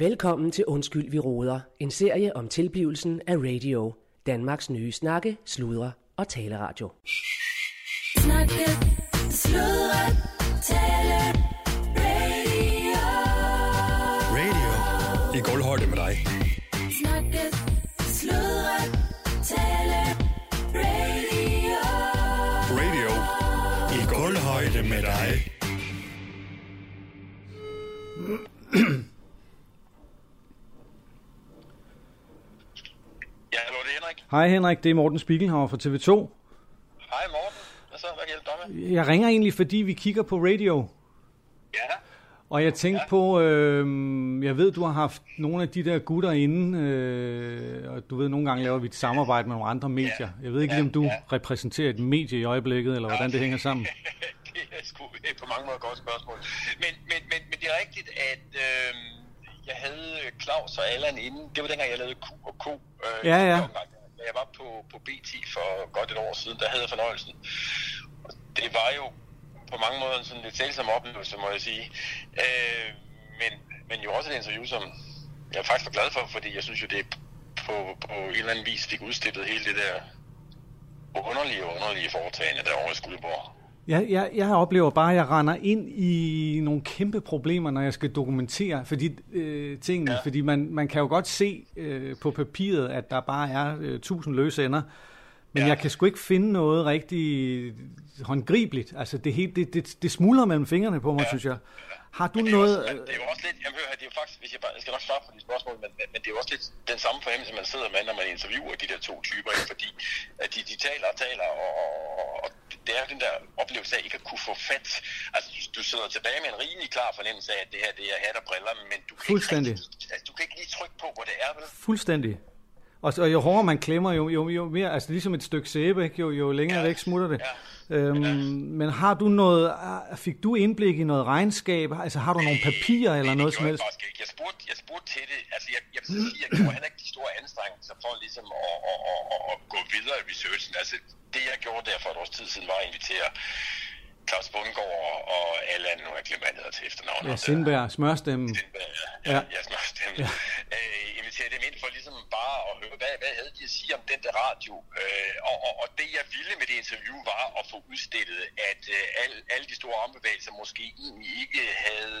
Velkommen til Undskyld, vi råder. En serie om tilblivelsen af radio. Danmarks nye snakke, sludre og taleradio. Snakke, sludre, tale, radio. Radio i gulvhøjde med dig. Hej Henrik, det er Morten Spiegelhauer fra TV2. Hej Morten. Hvad så? Hvad kan jeg hjælpe dig med? Jeg ringer egentlig, fordi vi kigger på radio. Ja, Og jeg tænkte ja. på, øh, jeg ved, du har haft nogle af de der gutter inde, øh, og du ved, nogle gange laver vi et samarbejde med nogle andre medier. Jeg ved ikke lige, om du Ja. repræsenterer et medie i øjeblikket, eller hvordan det hænger sammen. det er sgu på mange måder et godt spørgsmål. Men, men, men, men det er rigtigt, at øh, jeg havde Claus og Allan inden. Det var dengang, jeg lavede Q og K. Øh, Ja, ja. omgang. Da jeg var på, på BT for godt et år siden, der havde jeg fornøjelsen. Og det var jo på mange måder en sådan lidt sælsom oplevelse, må jeg sige. Øh, men, men jo også et interview, som jeg faktisk var glad for, fordi jeg synes jo, det på, på en eller anden vis fik udstillet hele det der underlige underlige foretagende derovre i Skuldborg. Jeg, jeg, jeg oplever bare, at jeg render ind i nogle kæmpe problemer, når jeg skal dokumentere fordi, øh, tingene. Ja. Fordi man, man kan jo godt se øh, på papiret, at der bare er øh, tusind løse ender. Men ja. Jeg kan sgu ikke finde noget rigtig håndgribeligt. Altså det, helt, det, det, det smuldrer mellem fingrene på mig, ja. synes jeg. Har du Men det er noget... Også, det er jo også lidt, jeg hører, det er jo faktisk, hvis jeg, bare, jeg skal nok svare på de spørgsmål, men, men, men det er jo også lidt den samme fornemmelse, man sidder med, når man interviewer de der to typer, ikke? fordi at de, de taler og taler, og, og, det er jo den der oplevelse af ikke at kunne få fat. Altså, du, du sidder tilbage med en rimelig klar fornemmelse af, at det her det er hat og briller, men du kan, Fuldstændig. Ikke, rigtig- altså, du kan ikke lige trykke på, hvor det er, vel? Fuldstændig. Og, og jo hårdere man klemmer, jo, jo, jo mere, altså ligesom et stykke sæbe, ikke? Jo, jo længere Ja. væk smutter det. Ja. Øhm, Men har du noget, ah, fik du indblik i noget regnskab? Altså har du nogle papirer eller noget det som helst? Jeg, jeg, spurgte, jeg spurgte til det. Altså, jeg, jeg, vil sige, jeg gjorde heller ikke de store anstrengelser for ligesom at, at, at, at, at gå videre i researchen. Altså, det jeg gjorde der for et års tid siden, var at invitere Claus Bundgaard og, Allan, nu har jeg glemt, hvad til efternavn. Ja, Sindberg, smørstemmen. Sindberg, ja. Ja. Ja, dem. Ja. Øh, invitere dem ind for ligesom bare at høre, hvad, hvad havde de at sige om den der radio. Øh, og, og, og det jeg ville med det interview var at få udstillet, at øh, al, alle de store armbevægelser måske egentlig ikke havde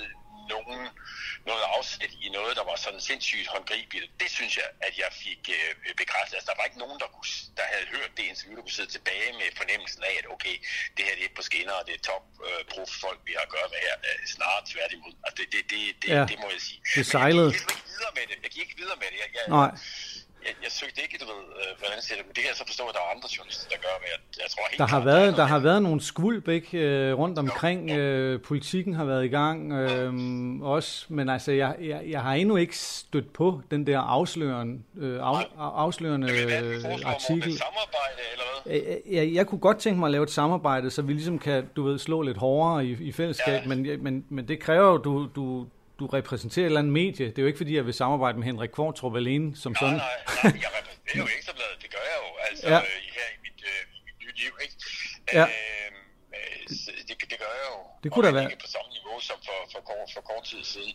nogen, noget afsæt i noget, der var sådan sindssygt håndgribeligt. Det synes jeg, at jeg fik øh, bekræftet. Altså, der var ikke nogen, der, kunne, der havde hørt det interview, der kunne sidde tilbage med fornemmelsen af, at okay, det her det er på skinner, og det er top øh, prof folk, vi har at gøre med her. Øh, snarere tværtimod. Altså, det, det, det, det, Ja. det må jeg sige. Det Men sejlede. Jeg gik ikke videre med det. Jeg gik ikke videre med det. Jeg, jeg, Nej. Jeg, jeg søgte ikke, du ved, øh, hvordan siger det, men det kan jeg så forstå, at der er andre journalister, der gør, men jeg, jeg tror helt Der har klart, været, er der har været nogle skvulp ikke, øh, rundt omkring. Øh, politikken har været i gang øh, også, men altså, jeg, jeg, jeg har endnu ikke stødt på den der afslørende, øh, af, afslørende øh, artikel. Samarbejde, eller hvad? Øh, Jeg, jeg kunne godt tænke mig at lave et samarbejde, så vi ligesom kan, du ved, slå lidt hårdere i, i fællesskab, Ja. men, jeg- men, men det kræver jo, du, du, du repræsenterer et eller andet medie. Det er jo ikke, fordi jeg vil samarbejde med Henrik Kvartrup alene som Nej, sådan. nej, nej, jeg repræsenterer jo Ekstrabladet, det gør jeg jo, altså Ja. øh, her i mit, øh, i mit nye liv, ikke? Ja. Øhm, øh, det, det gør jeg jo. Det kunne da være- ligger på samme niveau som for, for, kort, for kort tid siden.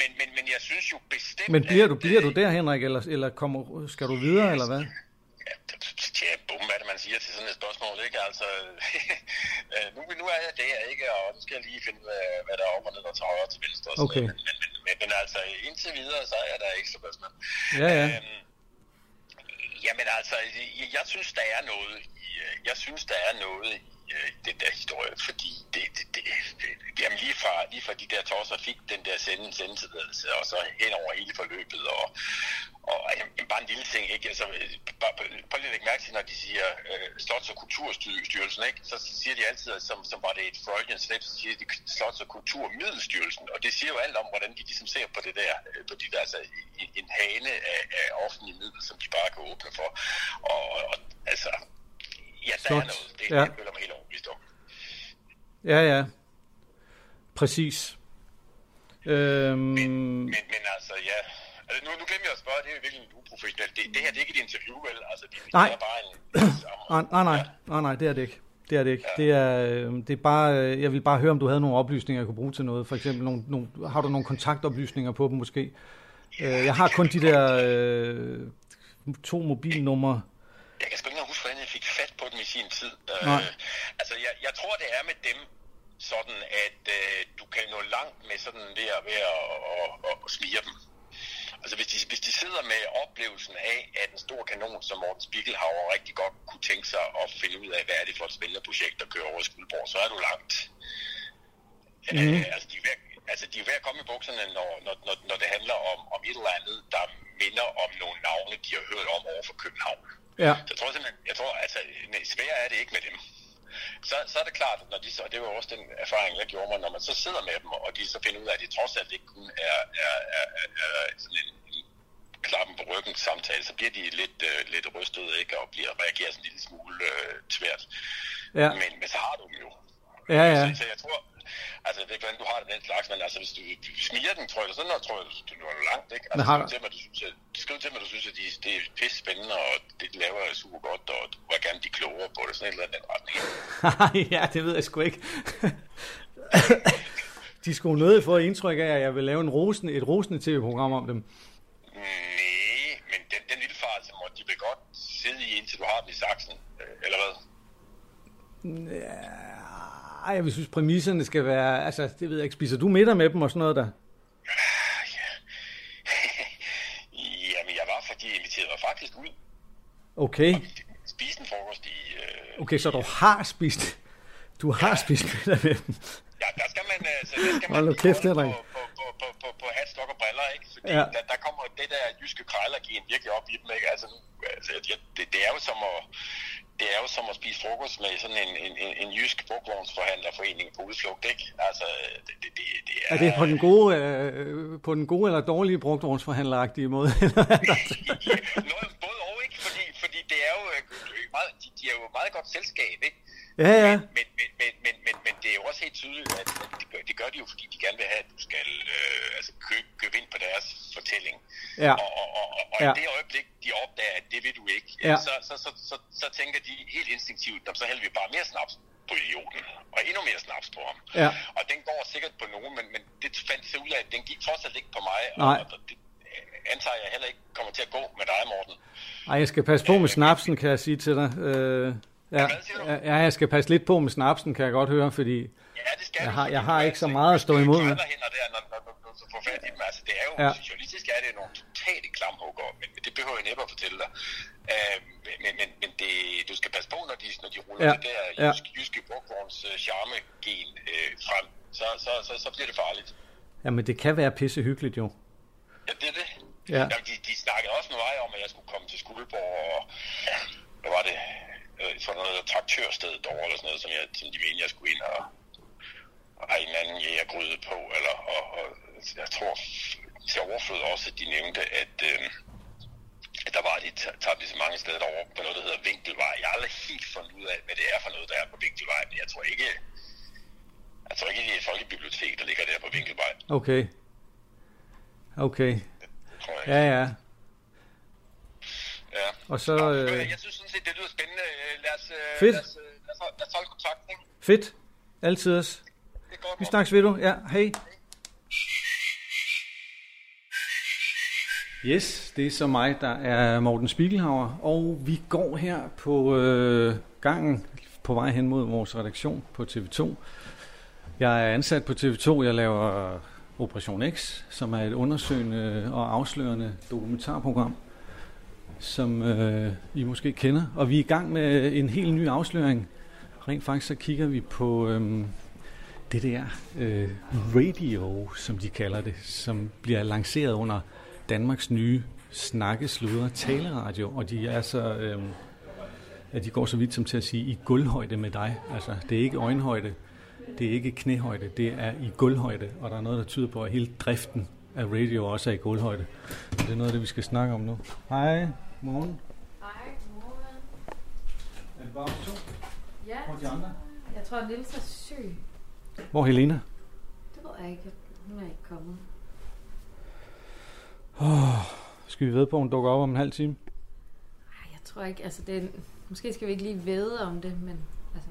Men, men, men jeg synes jo bestemt, Men bliver du, bliver øh, du der, Henrik, eller, eller kommer, skal du videre, eller hvad? Ja, tja, bum, hvad det, man siger til sådan et spørgsmål, ikke? Altså, øh, nu, nu er jeg der, ikke? Og nu skal jeg lige finde ud af, hvad der er op og ned og til højre og til venstre. Og Okay. Men, men, men, men, altså, indtil videre, så er der ekstra bedstmand. Ja, ja. Øhm, jamen altså, jeg, jeg synes, der er noget i, øh, jeg synes, der er noget i øh, den der historie, fordi det, det, det, det jamen lige fra, lige fra de der tosser fik den der sende, sendetilladelse, og så hen over hele forløbet, og, og jamen, bare en lille ting, ikke? Altså, øh, bare, prøv lige at lægge mærke til, når de siger øh, Slots- og Kulturstyrelsen, ikke? så siger de altid, at som, som var det et Freudian slip, så siger de Slots- og Kulturmiddelstyrelsen, og det siger jo alt om, hvordan de ligesom ser på det der, øh, på de der, altså en, en hane af, af offentlige midler, som de bare kan åbne for, og, og altså, ja, der Slot, er noget, det, ja. ja. jeg føler mig helt overbevist om. Ja, ja. Præcis. Øhm, Men, men, men altså, ja. Altså, nu, nu glemmer jeg at spørge, det er jo virkelig uprofessionelt. Det, det her det er ikke et interview, vel? Altså, det, Nej. det er bare en... nej, nej, nej, nej, nej, det er det ikke. Det er det ikke. Det er, øh, det er bare, øh, jeg vil bare høre, om du havde nogle oplysninger, jeg kunne bruge til noget. For eksempel, nogle, nogle, har du nogle kontaktoplysninger på dem måske? Øh, jeg har kun de der øh, to mobilnumre. Jeg kan sgu ikke huske, hvordan jeg fik i sin tid. Nej. Øh, altså, jeg, jeg tror, det er med dem, sådan at øh, du kan nå langt med sådan ved at, ved at, at, at, at smire dem. Altså, hvis de, hvis de sidder med oplevelsen af, at en stor kanon som Morten Spiegelhauer rigtig godt kunne tænke sig at finde ud af, hvad er det for et spændende projekt, der kører over i Skuldborg, så er du langt. Mm. Øh, altså, de er ved, altså, de er ved at komme i bukserne, når, når, når, når det handler om, om et eller andet, der minder om nogle navne, de har hørt om over for København. Ja. Så jeg tror simpelthen, jeg tror, altså, nej, sværere er det ikke med dem. Så, så er det klart, når de så, og det var også den erfaring, jeg gjorde mig, når man så sidder med dem, og de så finder ud af, at det trods alt ikke kun er, er, er, er, er sådan en, en klappen på ryggen samtale, så bliver de lidt, øh, lidt rystet, ikke, og bliver reagerer sådan en lille smule øh, tvært. Ja. Men, men så har du dem jo. Ja, ja. Så, så jeg tror, altså det er hvordan du har det den slags, men altså hvis du, du smiger den, tror jeg, sådan noget, tror jeg, du, du er langt, ikke? Altså, har skriv til mig, du synes, at, skriv til mig, du synes, at de, det er pisse spændende, og det de laver er super godt, og du vil gerne blive klogere på det, sådan et eller andet retning. ja, det ved jeg sgu ikke. de skulle nødt få indtryk af, at jeg vil lave en rosende, et rosende tv-program om dem. Nej, men den, den lille fart, må de vil godt sidde i, indtil du har den i saksen, øh, eller hvad? Ej, jeg vil synes, præmisserne skal være... Altså, det ved jeg ikke. Spiser du middag med dem og sådan noget der? Ja. Jamen, jeg var, fordi jeg inviterede mig faktisk ud. Okay. Spise en frokost i... Øh, Okay, så du har spist... Du har spist middag med dem. Ja, der skal man, øh, så der skal man Hold kæft, på, på, på, på, på, på hat, stok og briller, ikke? Fordi Ja. ja. der, der kommer det der jyske krejlergen virkelig op i dem, ikke? Altså, nu, altså det, det, er jo som at, det er jo som at spise frokost med sådan en, en, en, en jysk brugvognsforhandlerforening på udflugt, ikke? Altså, det, det, det, det er... Er det på den gode, øh, på den gode eller dårlige brugtvognsforhandleragtige måde? Noget både og, ikke? Fordi, fordi det er jo øh, meget, de, de er jo meget godt selskab, ikke? ja, ja. Men, men, men, men, men, jo også helt tydeligt, at at det gør, det gør de jo, fordi de gerne vil have, at du skal øh, altså købe, købe ind på deres fortælling. Ja. Og, og, og, og, Ja. i det øjeblik, de opdager, at det vil du ikke, Ja. så, så, så, så, så tænker de helt instinktivt, "Nå, så hælder vi bare mere snaps på idioten, og endnu mere snaps på ham. Ja. Og den går sikkert på nogen, men, men det fandt så ud af, at den gik trods alt ikke på mig, Nej. og, det antager jeg heller ikke kommer til at gå med dig, Morten. Ej, jeg skal passe på med snapsen, kan jeg sige til dig. Øh, ja, ja, jeg skal passe lidt på med snapsen, kan jeg godt høre, fordi... Ja, det skal Jeg har- jeg har ikke så meget at stå imod med. krejlerhænder der, når, når, når, når du får fat i dem. Altså, det er jo, Ja. ja. journalistisk er det nogle totale klamhugger, men det behøver jeg næppe at fortælle dig. Uh, men men, men det, du skal passe på, når de, når de ruller Ja. det der Ja. jyske, jyske brugvogns uh, charme-gen uh, frem, så, så, så, så bliver det farligt. Jamen, det kan være pisse hyggeligt jo. Ja, det er det. Ja. Jamen, de, de snakkede også med mig om, at jeg skulle komme til Skuldborg, og hvad var det? Øh, For noget traktørsted derovre, eller sådan noget, som, jeg, som de mente, jeg skulle ind og, og have en anden jægergryde på, eller, og, og jeg tror til overflod også, at de nævnte, at, øh, at der var et etablissement mange steder derovre på noget, der hedder Vinkelvej. Jeg har aldrig helt fundet ud af, hvad det er for noget, der er på Vinkelvej, men jeg tror ikke, jeg tror ikke, det er et folkebibliotek, der ligger der på Vinkelvej. Okay. Okay. Ja, ja. Og så... Nå, Øh, Jeg synes sådan set, det lyder spændende. Øh, Lad os, øh, Fedt. lad os, øh, lad os, lad os holde kontakt, ikke? fedt. Altid os. Det. Vi snakkes ved du. Ja, hej. Yes, det er så mig, der er Morten Spiegelhauer, og vi går her på øh, gangen på vej hen mod vores redaktion på TV2. Jeg er ansat på TV2, jeg laver Operation X, som er et undersøgende og afslørende dokumentarprogram, som øh, I måske kender. Og vi er i gang med øh, en helt ny afsløring. Rent faktisk så kigger vi på øh, det der øh, radio, som de kalder det, som bliver lanceret under Danmarks nye snakkesluder taleradio, og de er så, øh, at de går så vidt som til at sige i gulvhøjde med dig. Altså, det er ikke øjenhøjde, det er ikke knæhøjde, det er i gulvhøjde, og der er noget, der tyder på, at hele driften af radio også er i gulvhøjde. Det er noget af det, vi skal snakke om nu. Hej, morgen. Hej, godmorgen. Er det bare to? Ja, Hvor er de andre? jeg tror, Niels er syg. Hvor er Helena? Det ved jeg ikke. Hun er ikke kommet. Skal vi ved på, at hun dukker op om en halv time? Ej, jeg tror ikke, altså det er, måske skal vi ikke lige vide om det, men altså,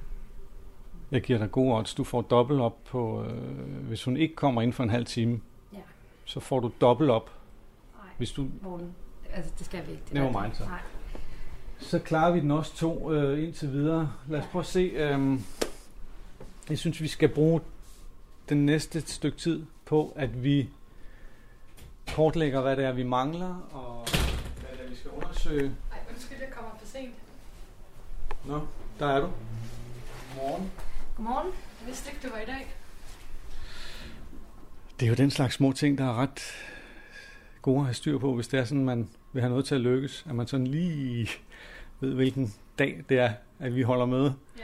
Jeg giver dig gode odds. Du får dobbelt op på, øh, hvis hun ikke kommer inden for en halv time, ja. så får du dobbelt op Ej, Hvis du, Morten. Altså, det skal vi ikke. Det mind, så. Nej. så klarer vi den også to øh, indtil videre. Lad os prøve at se. Øh, jeg synes, vi skal bruge den næste stykke tid på, at vi kortlægger, hvad det er, vi mangler, og hvad det er, vi skal undersøge. Ej, undskyld, jeg kommer for sent. Nå, der er du. Morgen. Godmorgen. Jeg vidste ikke, du var i dag. Det er jo den slags små ting, der er ret gode at have styr på, hvis det er sådan, man vil have noget til at lykkes. At man sådan lige ved, hvilken dag det er, at vi holder møde. Ja.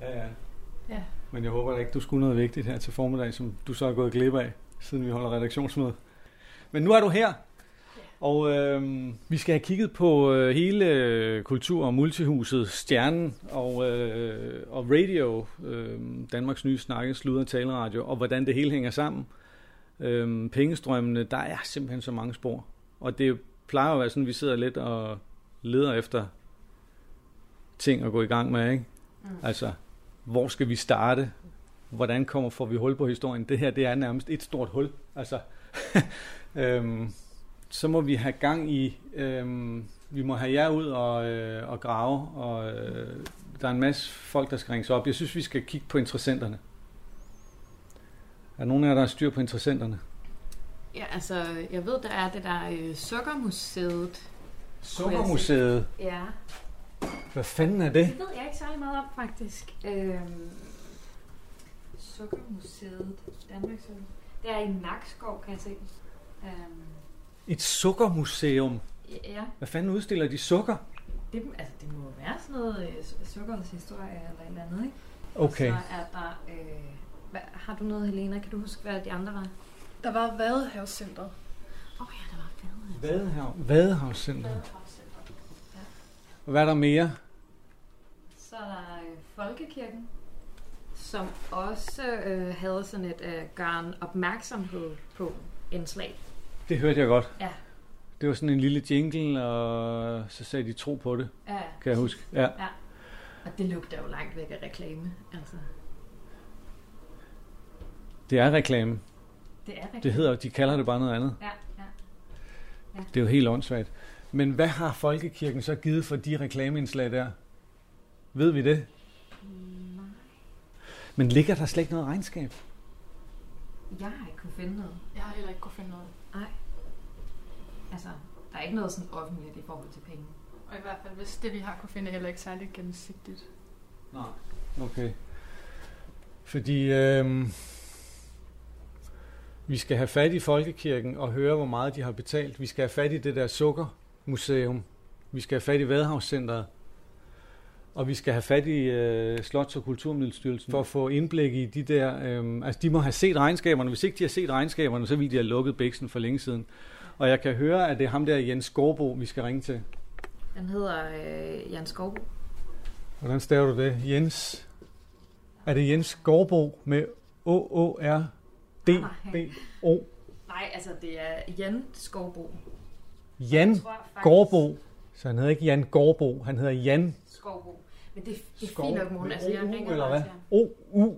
Ja, ja. Ja. Men jeg håber da ikke, du skulle noget vigtigt her til formiddag, som du så er gået glip af, siden vi holder redaktionsmøde. Men nu er du her, og øh, vi skal have kigget på øh, hele øh, kultur- og multihuset, Stjernen og, øh, og Radio, øh, Danmarks nye snakke, sludder taleradio, og hvordan det hele hænger sammen. Øh, pengestrømmene, der er simpelthen så mange spor. Og det plejer at være sådan, at vi sidder lidt og leder efter ting at gå i gang med, ikke? Mm. Altså, hvor skal vi starte? Hvordan kommer, får vi hul på historien? Det her, det er nærmest et stort hul. Altså, øhm, så må vi have gang i, øhm, vi må have jer ud og, øh, og grave, og øh, der er en masse folk, der skal ringes op. Jeg synes, vi skal kigge på interessenterne. Er der nogen af jer, der har styr på interessenterne? Ja, altså, jeg ved, der er det der øh, Sukkermuseet. Sukkermuseet. Ja. Hvad fanden er det? Det ved jeg ikke særlig meget om, faktisk. Øhm, Sukkermuseet. Danmarks Det er i Nakskov, kan jeg se. Øhm, Et sukkermuseum. ja, Hvad fanden udstiller de sukker? det, altså, det må være sådan noget øh, su- sukkerets historie eller et eller andet, ikke? Okay. Så er der... Øh, hvad, har du noget, Helena? Kan du huske, hvad de andre var? Der var Vadehavscentret. Åh oh, ja, der var fede. Vadehav. Vadehavscenter. Vadehavscentret. Og hvad er der mere? Så er der øh, Folkekirken, som også øh, havde sådan et øh, garn opmærksomhed på indslag. Det hørte jeg godt. Ja. Det var sådan en lille jingle, og så sagde de tro på det, Ja, kan jeg huske. Ja. og det lugter jo langt væk af reklame. Altså, Det er reklame. det er reklame. Det hedder, de kalder det bare noget andet. Ja, ja. Det er jo helt åndssvagt. Men hvad har Folkekirken så givet for de reklameindslag der? Ved vi det? Men ligger der slet ikke noget regnskab? Jeg har ikke kunne finde noget. Jeg har heller ikke kunne finde noget. Nej. Altså, der er ikke noget sådan offentligt i forhold til penge. Og i hvert fald, hvis det vi har kunne finde, er heller ikke særlig gennemsigtigt. Nej. Okay. Fordi øhm, vi skal have fat i Folkekirken og høre, hvor meget de har betalt. Vi skal have fat i det der sukkermuseum. Vi skal have fat i Vadehavscenteret. Og vi skal have fat i øh, Slots- og Kulturmiddelstyrelsen for at få indblik i de der... Øh, altså, de må have set regnskaberne. Hvis ikke de har set regnskaberne, så vil de have lukket bæksen for længe siden. Og jeg kan høre, at det er ham der, Jens Gårdbo, vi skal ringe til. Den hedder øh, Jan Skovbo. Hvordan staver du det? Jens? Er det Jens Gårdbo med O-O-R-D-B-O? Nej, altså det er Jan Skovbo. Jan tror faktisk- Gårdbo. Så han hedder ikke Jan Gårdbo, han hedder Jan Skovbo. Men det, det er Skov- fint nok, morgen. Altså, jeg ringer eller hvad? ham. O-U-O. Øh,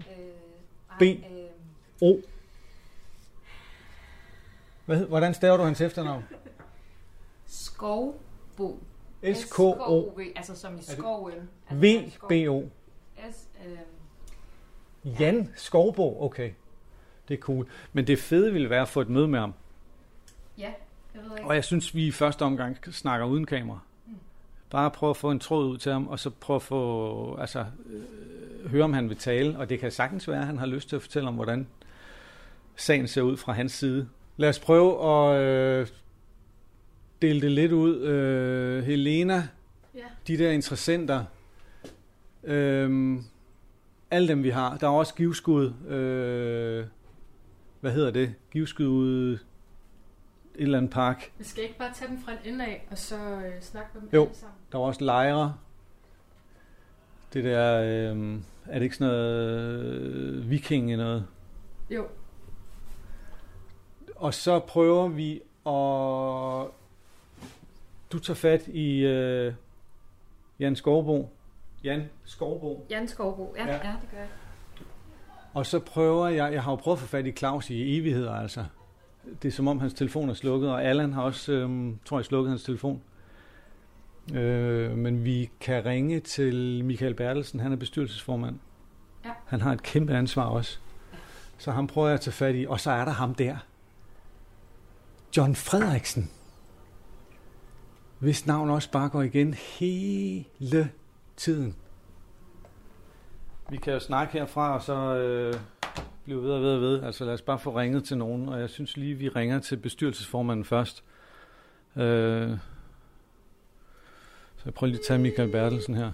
B. Øh, Hvad hed- Hvordan staver du hans efternavn? Skovbo. S-K-O. S-K-O-V, Altså som i skoven. Altså, V-B-O. S, øh, Jan Skovbo, okay. Det er cool. Men det fede ville være at få et møde med ham. ja, jeg ved ikke. Og jeg synes, vi i første omgang snakker uden kamera. Bare prøve at få en tråd ud til ham, og så prøve at få, altså, øh, høre, om han vil tale. Og det kan sagtens være, at han har lyst til at fortælle om, hvordan sagen ser ud fra hans side. Lad os prøve at øh, dele det lidt ud. Øh, Helena, Ja. de der interessenter, øh, alle dem vi har. Der er også givskud. Øh, hvad hedder det? Givskud ude et eller andet park. Vi skal ikke bare tage dem fra en ende af, og så øh, snakke med dem Jo. alle sammen. Der var også lejre. Det der, øh, er det ikke sådan noget øh, viking noget? Jo, Og så prøver vi at... Du tager fat i øh, Jan Skovbo. Jan Skovbo. Jan Skovbo, ja, Ja. ja. ja, det gør jeg. Og så prøver jeg, jeg har jo prøvet at få fat i Claus i evigheder altså. Det er som om hans telefon er slukket, og Allan har også, øhm, tror jeg, slukket hans telefon. Øh, men vi kan ringe til Michael Bertelsen, han er bestyrelsesformand. Ja. Han har et kæmpe ansvar også. Så ham prøver jeg at tage fat i, og så er der ham der. John Frederiksen. Hvis navn også bare går igen hele tiden. Vi kan jo snakke herfra, og så øh, blive ved og ved og ved. Altså lad os bare få ringet til nogen, og jeg synes lige, vi ringer til bestyrelsesformanden først. Øh, så jeg prøver lige at tage Michael Bertelsen her.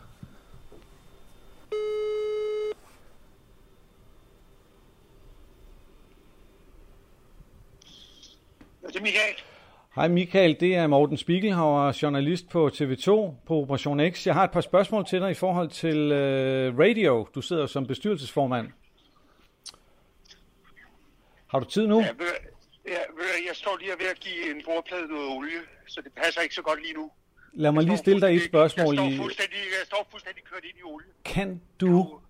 Det er Michael. Hej Michael, det er Morten Spiegelhauer, journalist på TV2 på Operation X. Jeg har et par spørgsmål til dig i forhold til øh, radio. Du sidder som bestyrelsesformand. Har du tid nu? Ja, ved, jeg står lige ved at give en bordplade noget olie, så det passer ikke så godt lige nu. Lad mig Jeg lige stille dig et spørgsmål. Jeg står fuldstændig, jeg står fuldstændig kørt ind i olie. kan du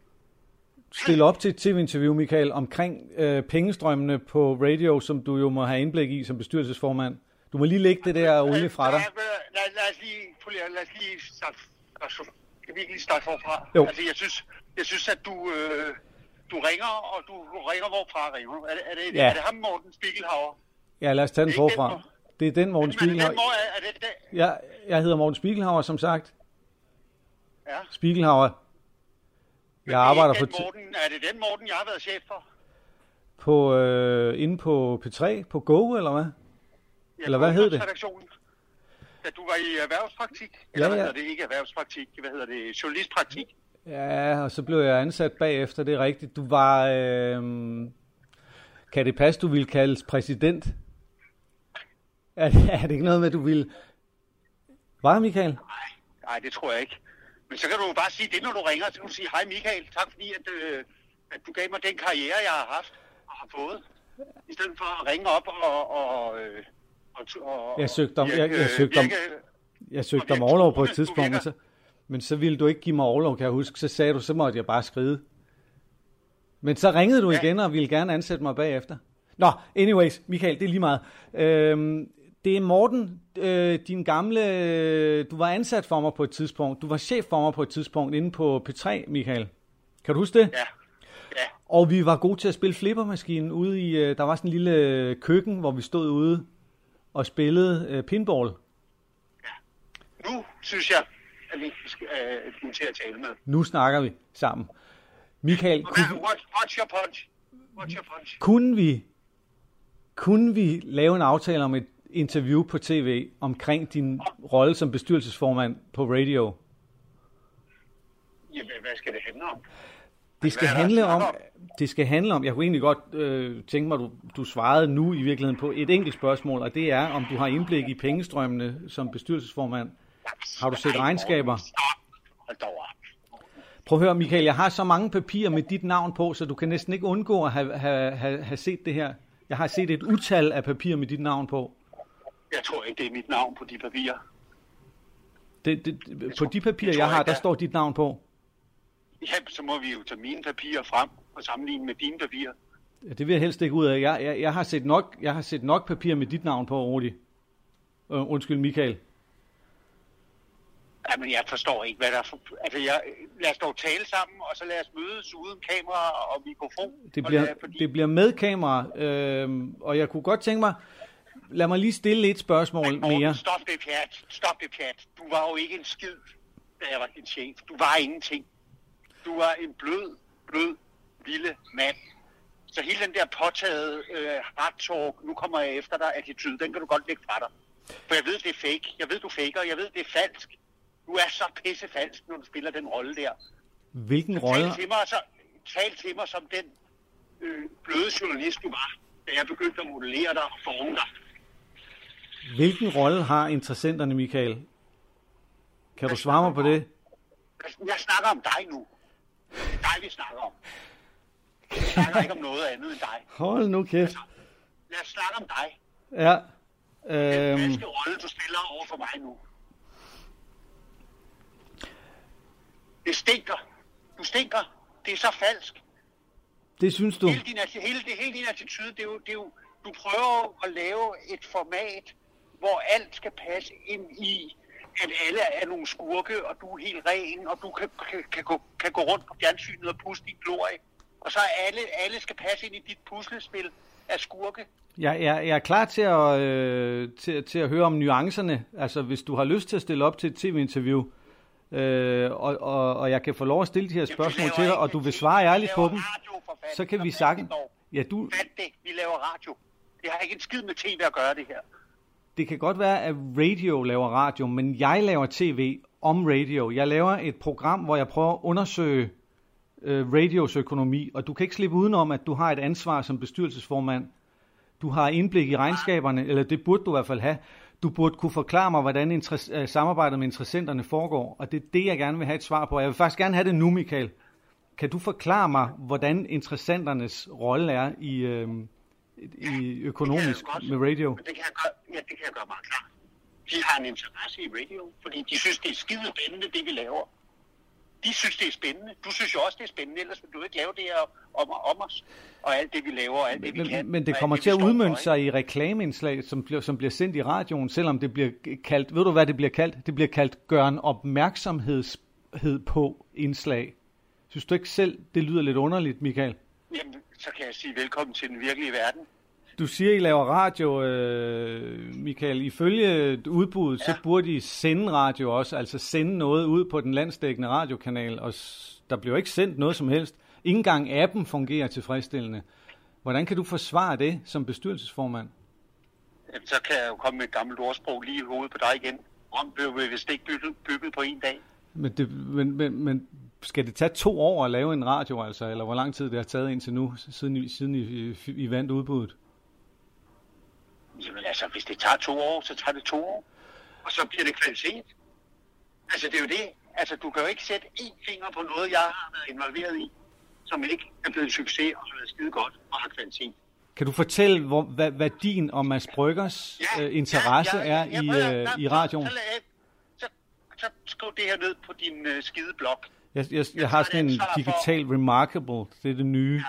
stille op til et tv-interview, Michael, omkring øh, pengestrømmene på radio, som du jo må have indblik i som bestyrelsesformand? Du må lige lægge det der olie fra dig. Ja, lad, lad, os lige, lad os lige starte, altså, skal vi ikke lige starte forfra? Jo. Altså, jeg synes, jeg synes at du, øh, du ringer, og du ringer hvorfra ringer du? Er, det- er, det, Ja. er det ham, Morten Spiegelhauer? Ja, lad os tage den er den, forfra. hvor- Det er den Morten Men er det den, Spiegelhauer. hvor er, det den? Jeg, jeg hedder Morten Spiegelhauer, som sagt. Ja. Spiegelhauer. Men Jeg er arbejder den t- Morten, er det den Morten, jeg har været chef for? på øh, inde på P3, på Go, eller hvad? Ja, Eller hvad hed det? Da du var i erhvervspraktik? Eller Ja, hvad ja. hedder det? Ikke erhvervspraktik, hvad hedder det? Journalistpraktik. Ja, og så blev jeg ansat bagefter, det er rigtigt. Du var, øh, kan det passe, du ville kaldes præsident? Er det, er det ikke noget med, du ville... Var Michael? Nej, det tror jeg ikke. Men så kan du bare sige det, når du ringer. Så kan du sige, hej Michael, tak fordi, at, øh, at du gav mig den karriere, jeg har haft og har fået. I stedet for at ringe op og... og, øh, og, og Jeg søgte om- jeg- jeg søgte om- Jeg søgte om overlov på et tidspunkt, men så, men så ville du ikke give mig overlov, kan jeg huske. Så sagde du, så måtte jeg bare skride. Men så ringede du Ja. igen og ville gerne ansætte mig bagefter. Nå, anyways, Michael, det er lige meget. Øhm, det er Morten, øh, din gamle... øh, Du var ansat for mig på et tidspunkt. Du var chef for mig på et tidspunkt inde på P3, Michael. Kan du huske det? Ja, ja. Og vi var gode til at spille flippermaskinen ude i... øh, Der var sådan en lille øh, køkken, hvor vi stod ude og spillede øh, pinball. Nu synes jeg, at vi skal øh, til at tale med. Nu snakker vi sammen. Michael, kunne, watch, watch your punch. Watch your punch. kunne vi kunne vi lave en aftale om et interview på tv omkring din rolle som bestyrelsesformand på radio? Jamen, hvad skal det handle om? Det skal handle om, det skal handle om, jeg kunne egentlig godt øh, tænke mig, du, du svarede nu i virkeligheden på et enkelt spørgsmål, og det er, om du har indblik i pengestrømmene som bestyrelsesformand. Har du set regnskaber? Prøv at høre, Michael, jeg har så mange papirer med dit navn på, så du kan næsten ikke undgå at have, have, have, have set det her. Jeg har set et utal af papirer med dit navn på. Jeg tror ikke, det er mit navn på de papirer. Det, det, på de papirer, tror jeg har, jeg der står dit navn på. Ja, så må vi jo tage mine papirer frem og sammenligne med dine papirer. Ja, det vil jeg helst ikke ud af. Jeg, jeg, jeg, har, set nok, jeg har set nok papir med dit navn på, Rudi. Uh, undskyld, Michael. Jamen, jeg forstår ikke, hvad der er for... Altså, jeg... lad os dog tale sammen, og så lad os mødes uden kamera og mikrofon. Det Og bliver, lad- fordi... det bliver med kamera, øh, og jeg kunne godt tænke mig, lad mig lige stille et spørgsmål Morten, mere. stop det pjat. Stop det pjat. Du var jo ikke en skid, da jeg var din chef. Du var ingenting. Du var en blød, blød, lille mand. Så hele den der påtaget øh, hard talk, nu kommer jeg efter dig, attitude, den kan du godt lægge fra dig. For jeg ved, det er fake. Jeg ved, du faker. Jeg ved, det er falsk. Du er så pisse falsk, når du spiller den rolle der. Hvilken rolle, Tal til mig, så, tal til mig som den øh, bløde journalist, du var, da jeg begyndte at modellere dig og forme dig. hvilken rolle har interessenterne, Michael? Kan du svare mig på det? Jeg snakker om dig nu. Det er dig, vi snakker om. Jeg snakker ikke om noget andet end dig. Hold nu kæft. Lad os snakke om dig. Ja. Øhm, falske rolle, du spiller over for mig nu. Det stinker. Du stinker. Det er så falsk. det synes du? Hele din, hele, det, hele din attitude, det er jo, det er jo, Du prøver at lave et format, hvor alt skal passe ind i, at alle er nogle skurke, og du er helt ren, og du kan, kan, kan, gå, kan gå rundt på fjernsynet og puste din glorie. Og så er alle, alle skal passe ind i dit puslespil af skurke. Jeg, jeg, jeg er klar til at, øh, til, til at høre om nuancerne. Altså, hvis du har lyst til at stille op til et tv-interview, øh, og, og, og jeg kan få lov at stille de her spørgsmål til dig, og du vil svare ærligt på dem, så kan vi sagtens... Ja, du, Fat det, vi laver radio. Det har ikke en skid med tv at gøre, det her. det kan godt være, at radio laver radio, men jeg laver tv om radio. Jeg laver et program, hvor jeg prøver at undersøge øh, radios økonomi, og du kan ikke slippe udenom, at du har et ansvar som bestyrelsesformand. Du har indblik i regnskaberne, eller det burde du i hvert fald have. Du burde kunne forklare mig, hvordan øh, samarbejdet med interessenterne foregår, og det er det, jeg gerne vil have et svar på. Jeg vil faktisk gerne have det nu, Michael. Kan du forklare mig, hvordan interessenternes rolle er i, øh, i økonomisk godt. med radio? Det kan jeg gøre, ja, det kan jeg gøre meget klart. De har en interesse i radio, fordi de synes, det er skide spændende, det vi laver. De synes, det er spændende. Du synes jo også, det er spændende, ellers vil du ikke lave det her om, om os. Og alt det, vi laver, og alt det, vi kan. Men, men og det kommer til at udmønte sig i reklameindslag, som bliver, som bliver sendt i radioen, selvom det bliver kaldt, ved du hvad det bliver kaldt? Det bliver kaldt gøren opmærksomhed på indslag. Synes du ikke selv, det lyder lidt underligt, Michael? Jamen, så kan jeg sige velkommen til den virkelige verden. Du siger, I laver radio, øh, Michael. Ifølge udbuddet, ja. så burde I sende radio også, altså sende noget ud på den landsdækkende radiokanal, og der bliver ikke sendt noget som helst. Ingen gang appen fungerer tilfredsstillende. Hvordan kan du forsvare det som bestyrelsesformand? Jamen, så kan jeg jo komme med et gammelt ordsprog lige i hovedet på dig igen. Rom blev vi vist ikke bygget, bygget på en dag. Men, det, men, men, men skal det tage to år at lave en radio, altså? Eller hvor lang tid det har taget indtil nu, siden I, siden I, I vandt udbuddet? Jamen altså, hvis det tager to år, så tager det to år. Og så bliver det kvalitet. Altså, det er jo det. Altså, du kan jo ikke sætte én finger på noget, jeg har været involveret i, som ikke er blevet en succes og har været skide godt og har kvalitet. Kan du fortælle, hvor, hvad, hvad din og Mads Bryggers øh, interesse er i, at- øh, i radioen? Så, så, så skriv det her ned på din øh, skide blog. Jeg, jeg, jeg Jeg har sådan en ansvar for- digital remarkable, det er det nye.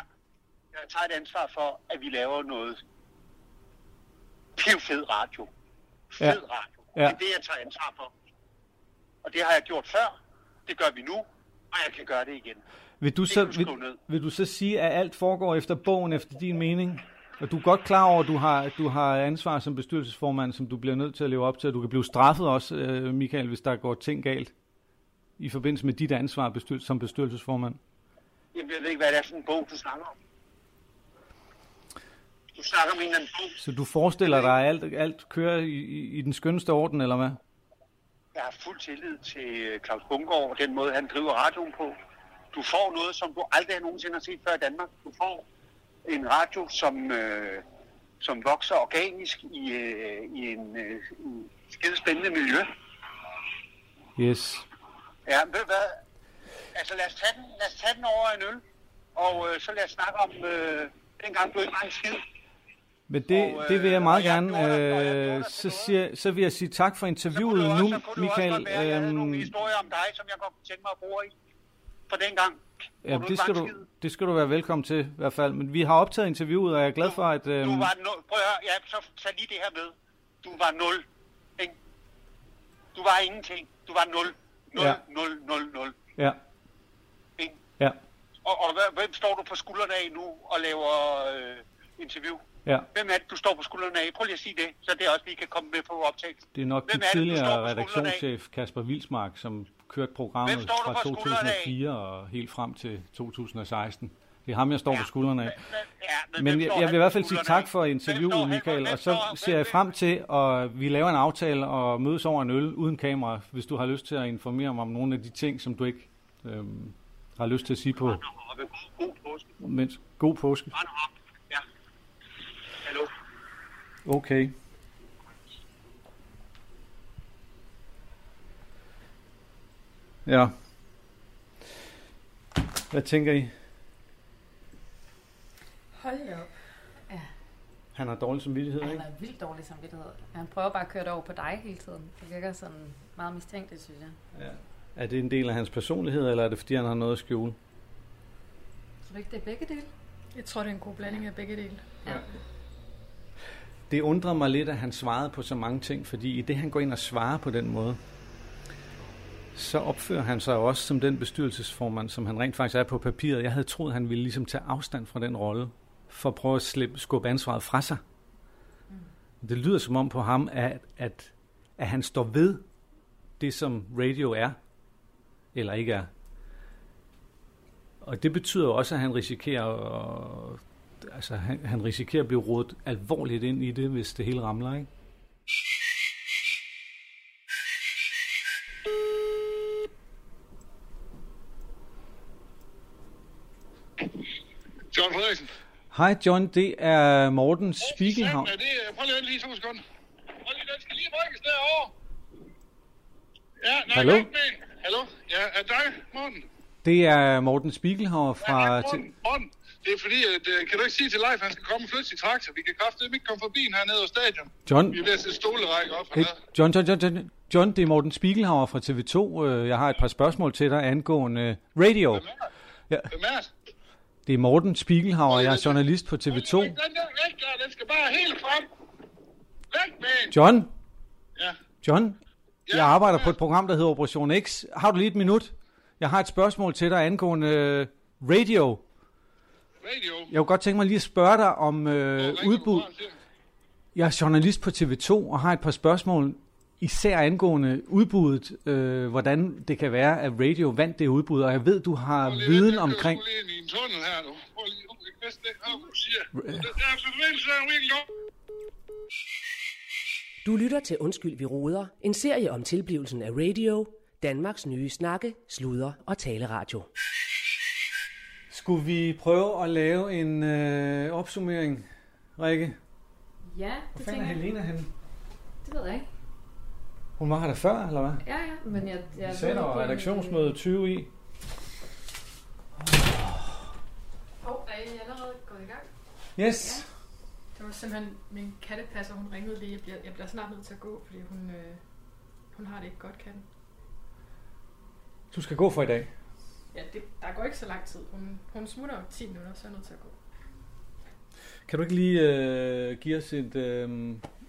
Jeg tager et ansvar for, at vi laver noget pivfed radio. Fed Ja. radio. Ja. Det er det, jeg tager ansvar for. Og det har jeg gjort før. Det gør vi nu. Og jeg kan gøre det igen. Vil du, Det så, du vil, ned. vil du så sige, at alt foregår efter bogen, efter din mening? Og du er godt klar over, at du har, du har ansvar som bestyrelsesformand, som du bliver nødt til at leve op til, og du kan blive straffet også, øh, Michael, hvis der går ting galt i forbindelse med dit ansvar bestyr- som bestyrelsesformand. Jeg ved ikke, hvad det er for en bog, du snakker om. Du snakker om en eller anden bog. Så du forestiller dig, at alt, alt kører i, i, den skønneste orden, eller hvad? Jeg har fuld tillid til øh, Claus Bungård og den måde, han driver radioen på. Du får noget, som du aldrig nogensinde har set før i Danmark. Du får en radio, som, øh, som vokser organisk i, øh, i en øh, skide spændende miljø. Yes. Ja, ved du hvad? Altså lad os tage den, lad os tage den over en øl, og øh, så lad os snakke om øh, dengang du ikke var en skid. Men det, Og, øh, det vil jeg meget og jeg gerne. jeg Øh, så, siger, så vil jeg sige tak for Så kunne interviewet nu, også, Michael. også være, jeg havde nogle Øhm, historier om dig, som jeg godt kunne tænke mig at bruge i. For dengang. ja, det skal, du, det skal du være velkommen til i hvert fald. Men vi har optaget interviewet, og jeg er glad for, at... Øhm, Du var no, prøv at høre, ja, så tag lige det her med. Du var 0. Ikke? Du var ingenting. Du var 0. 0, Ja. 0, 0, 0. ja, Ikke? ja, Og, og hvem står du på skuldrene af nu og laver øh, interview? Ja. Hvem er det, du står på skuldrene af? Prøv lige at sige det, så det også lige kan komme med på optagelse. Det er nok Hvem den er tidligere redaktionschef Kasper Vilsmark, som kørte programmet fra på skuldrene af? 2004 og helt frem til 2016. Det er ham, jeg står på skuldrene af. Ja, Men hvem jeg, jeg vil i hvert fald sige tak for interviewet, Michael, og så ser jeg frem til, at vi laver en aftale og mødes over en øl uden kamera, hvis du har lyst til at informere mig om nogle af de ting, som du ikke øhm, har lyst til at sige på. God, god påske. Mens, god påske. Rend op. Ja. Hallo. Okay. Ja. Hvad tænker I? Hold da op. Han har dårlig samvittighed, Han ikke? har vildt dårlig samvittighed. Han prøver bare at køre det over på dig hele tiden. Det virker sådan meget mistænkeligt, synes jeg. Ja. Er det en del af hans personlighed, eller er det fordi, han har noget at skjule? Tror du ikke, det er begge dele? Jeg tror, det er en god blanding af begge dele. Ja. Det undrer mig lidt, at han svarede på så mange ting, fordi i det, han går ind og svarer på den måde, så opfører han sig også som den bestyrelsesformand, som han rent faktisk er på papiret. Jeg havde troet, han ville ligesom tage afstand fra den rolle, for at prøve at slippe, skubbe ansvaret fra sig. Det lyder som om på ham, at, at, at han står ved det, som radio er, eller ikke er. Og det betyder også, at han risikerer, at, altså, han, han risikerer at blive rodet alvorligt ind i det, hvis det hele ramler, ikke? John Frederiksen. Hej John, det er Morten Spiegelhavn. Er det, prøv lige lige to sekunder. Prøv lige, den skal lige rykkes derovre. Ja, nej, Hallo? Hallo? Ja, er det dig, Morten? Det er Morten Spiegelhauer Ja, fra... Morten, Morten. Det er fordi, at, øh, kan du ikke sige til Leif, at han skal komme og flytte sin traktor? Vi kan kraftedeme ikke komme forbi hernede hos stadion. John, Vi er ved at sætte stolerække op hey. John, John, John, John, John, det er Morten Spiegelhauer fra TV2. Øh, Jeg har et par spørgsmål til dig angående øh, radio. Ja, Hvem er det? det er Morten Spiegelhauer, jeg er journalist på TV2. Den der væk den skal bare helt frem. Væk med. John, Ja. John, jeg arbejder på et program, der hedder Operation X. Har du lige et minut? Jeg har et spørgsmål til dig angående radio. Radio. Jeg kunne godt tænke mig lige at spørge dig om øh, udbud. Jeg er journalist på TV2 og har et par spørgsmål, især angående udbuddet, øh, hvordan det kan være, at radio vandt det udbud, og jeg ved, du har viden omkring... Lige ind i en tunnel her nu. Prøv lige, jeg høre, hvad du er er lytter til Undskyld, vi råder. En serie om tilblivelsen af radio. Danmarks nye snakke, sludre og taleradio. Skulle vi prøve at lave en øh, opsummering, Rikke? Ja, Hvor det fanden er tænker jeg. Helena henne? Det ved jeg ikke. Hun var her da før, eller hvad? Ja, ja, men jeg... jeg Vi ved sender ikke, redaktionsmøde 20 i. Hov, er I allerede gået i gang? Yes. Det var simpelthen min kattepasser, hun ringede lige. Jeg bliver, jeg bliver snart nødt til at gå, fordi hun, øh, hun har det ikke godt, katten. Du skal gå for i dag. Ja, det, der går ikke så lang tid. Hun, hun smutter om 10 minutter, så er jeg nødt til at gå. Kan du ikke lige øh, give os et, øh,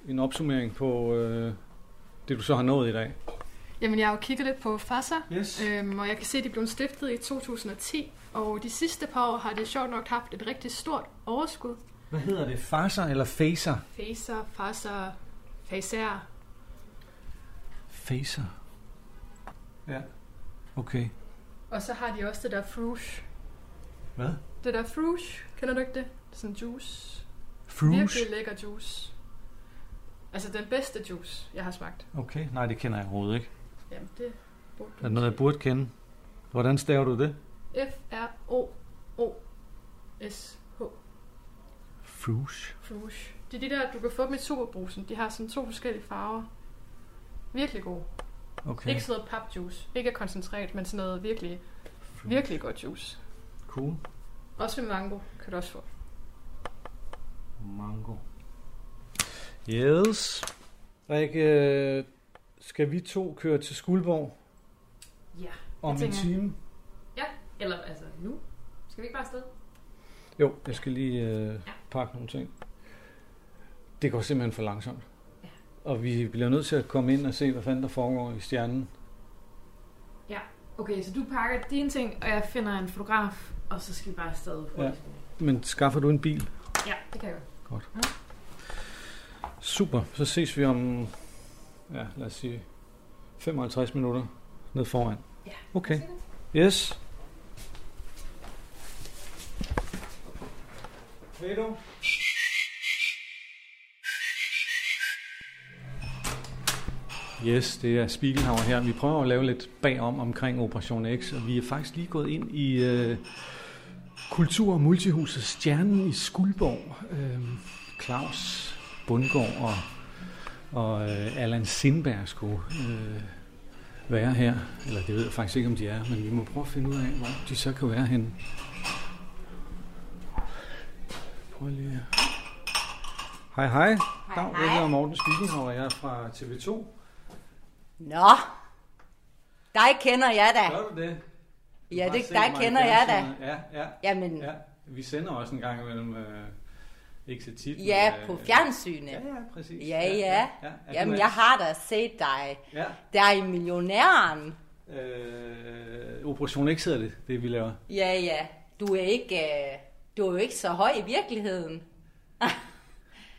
en opsummering på øh, det, du så har nået i dag? Jamen, jeg har jo kigget lidt på FASA, Yes. øhm, og jeg kan se, at de blev stiftet i 2010. Og de sidste par år har det sjovt nok haft et rigtig stort overskud. Hvad hedder det? Farser eller facer? Faser, FASA, Facer. Facer. Ja. Okay. Og så har de også det der Fruge. Hvad? Det der Fruge, kender du ikke det? Det er sådan juice. Fruge? Virkelig lækker juice. Altså den bedste juice, jeg har smagt. Okay, nej, det kender jeg overhovedet ikke. Jamen, det burde Er det noget, jeg burde kende? Hvordan staver du det? F-R-O-O-S-H. Fruge. Fruge. Det er de der, du kan få dem i superbrusen. De har sådan to forskellige farver. Virkelig gode. Okay. Ikke sådan noget papjuice. Ikke koncentrat, men sådan noget virkelig, virkelig godt juice. Cool. Også med mango kan du også få. Mango. Yes. Rikke, skal vi to køre til Skuldborg Ja, om en tænker time? Ja, eller altså nu. Skal vi ikke bare afsted? Jo, jeg skal lige øh, pakke nogle ting. Det går simpelthen for langsomt. Ja. Og vi bliver nødt til at komme ind og se, hvad fanden der foregår i stjernen. Ja. Okay, så du pakker dine ting, og jeg finder en fotograf, og så skal vi bare afsted. Ja. Men skaffer du en bil? ja det kan jeg godt. Godt. Super, så ses vi om, ja, lad os sige, 55 minutter ned foran. Ja. Okay. Yes. Ved du? Yes, det er Spiegelhauer her. Vi prøver at lave lidt bagom omkring Operation X, og vi er faktisk lige gået ind i øh, Kultur- og Multihuset Stjernen i Skuldborg. Øh, Claus Bundgaard og, og øh, Allan Sindberg skulle øh, være her. Eller det ved jeg faktisk ikke, om de er, men vi må prøve at finde ud af, hvor de så kan være henne. Prøv lige. Hej hej. Dag, jeg hedder Morten Spiegelhauer, jeg er fra TV2. Nå, dig kender jeg da. Gør du det? Du Ja, det, dig kender jeg da. Ja, ja. Jamen, ja. Vi sender også en gang imellem øh, Ikke så tit. Ja, men, på øh, fjernsynet. Ja, ja, præcis. Ja, ja. ja. Er Jamen, du jeg har da set dig. Ja. Der i millionæren. Øh, Operation X hedder det, det vi laver. Ja, ja. Du er ikke, øh, du er jo ikke så høj i virkeligheden.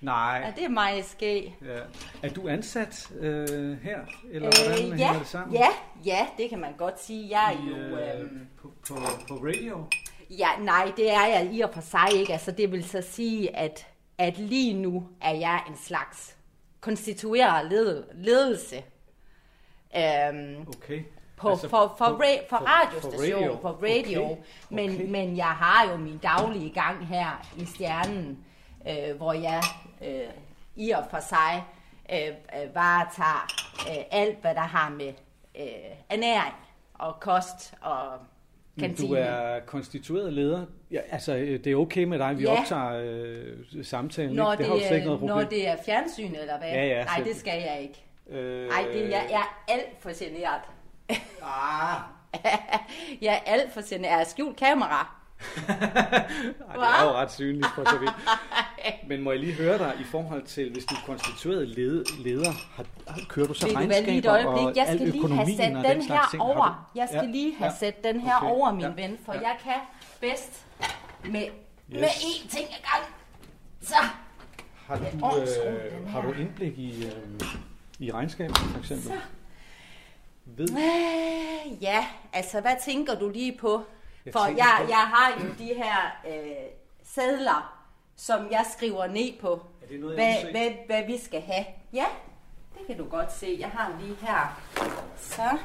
Nej. Ja, det er mig ske. Ja. Er du ansat øh, her, eller hvordan Øh, hænger ja, det sammen? ja, ja, det kan man godt sige. Jeg er I, jo... øh, øhm, på, på, på radio? Ja, nej, det er jeg i og for sig ikke. Altså, det vil så sige, at, at lige nu er jeg en slags konstitueret led, ledelse. Øhm, Okay. på, Altså, for, for, på- ra- for- radiostation, for radio. for radio. Okay, Men, okay. men jeg har jo min daglige gang her i Stjernen, øh, hvor jeg øh, i og for sig øh, øh, varetager øh, alt, hvad der har med øh, ernæring og kost og kantine. Du er konstitueret leder. Ja, altså, øh, det er okay med dig, vi Ja. optager øh, samtalen. Når ikke? det, har du slet ikke noget når problem. det er fjernsyn, eller hvad? Ja, ja, Nej, det skal jeg ikke. Øh, Nej, det, jeg, jeg er alt for generet. Ah. jeg er alt for generet. Jeg er skjult kamera. Ej, det er jo ret synligt for så vidt. Men må jeg lige høre dig i forhold til, hvis du er konstitueret led, leder, har, har- kører du så du et regnskaber og øjeblik. Jeg al skal lige have sat og den slags her ting? Over. du? Jeg skal Ja, lige have ja. sat den her Okay, over, min ja, ven, for ja. jeg kan bedst med, Yes. med én ting ad gang. Så. Har du, øh, har du indblik i, øh, i regnskaber, for eksempel? Så. Ved, Øh, ja, altså hvad tænker du lige på? Jeg For jeg, jeg har jo de her øh, sædler, som jeg skriver ned på, Er det noget, hvad, se? hvad, hvad vi skal have. Ja, det kan du godt se. Jeg har dem lige her. Så.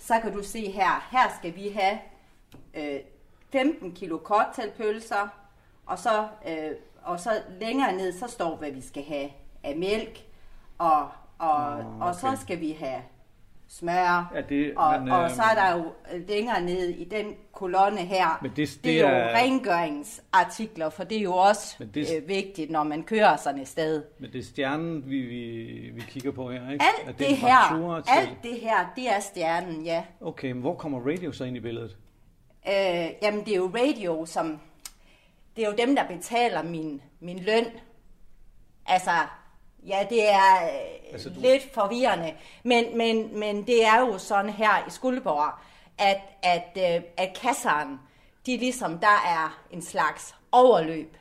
Så kan du se her. Her skal vi have øh, 15 kilo cocktailpølser, og så, øh, og så længere ned, så står, hvad vi skal have af mælk, og, og, Nå, og så okay. skal vi have smør, Ja, det- og, men, og øh, så er der jo længere ned i den kolonne her, Men det- det det er jo er- rengøringsartikler, for det er jo også Men det- øh, vigtigt, når man kører sådan et sted. men det er stjernen, vi, vi, vi kigger på her, ikke? Er Alt det her, til... alt det her, det er stjernen, ja. Okay, men hvor kommer radio så ind i billedet? Øh, jamen, det er jo radio, som... Det er jo dem, der betaler min, min løn. Altså, ja, det er øh, Altså, du- lidt forvirrende. Men, men, men det er jo sådan her i Skuldborg, at, at, øh, at kasseren, de ligesom, der er en slags overløb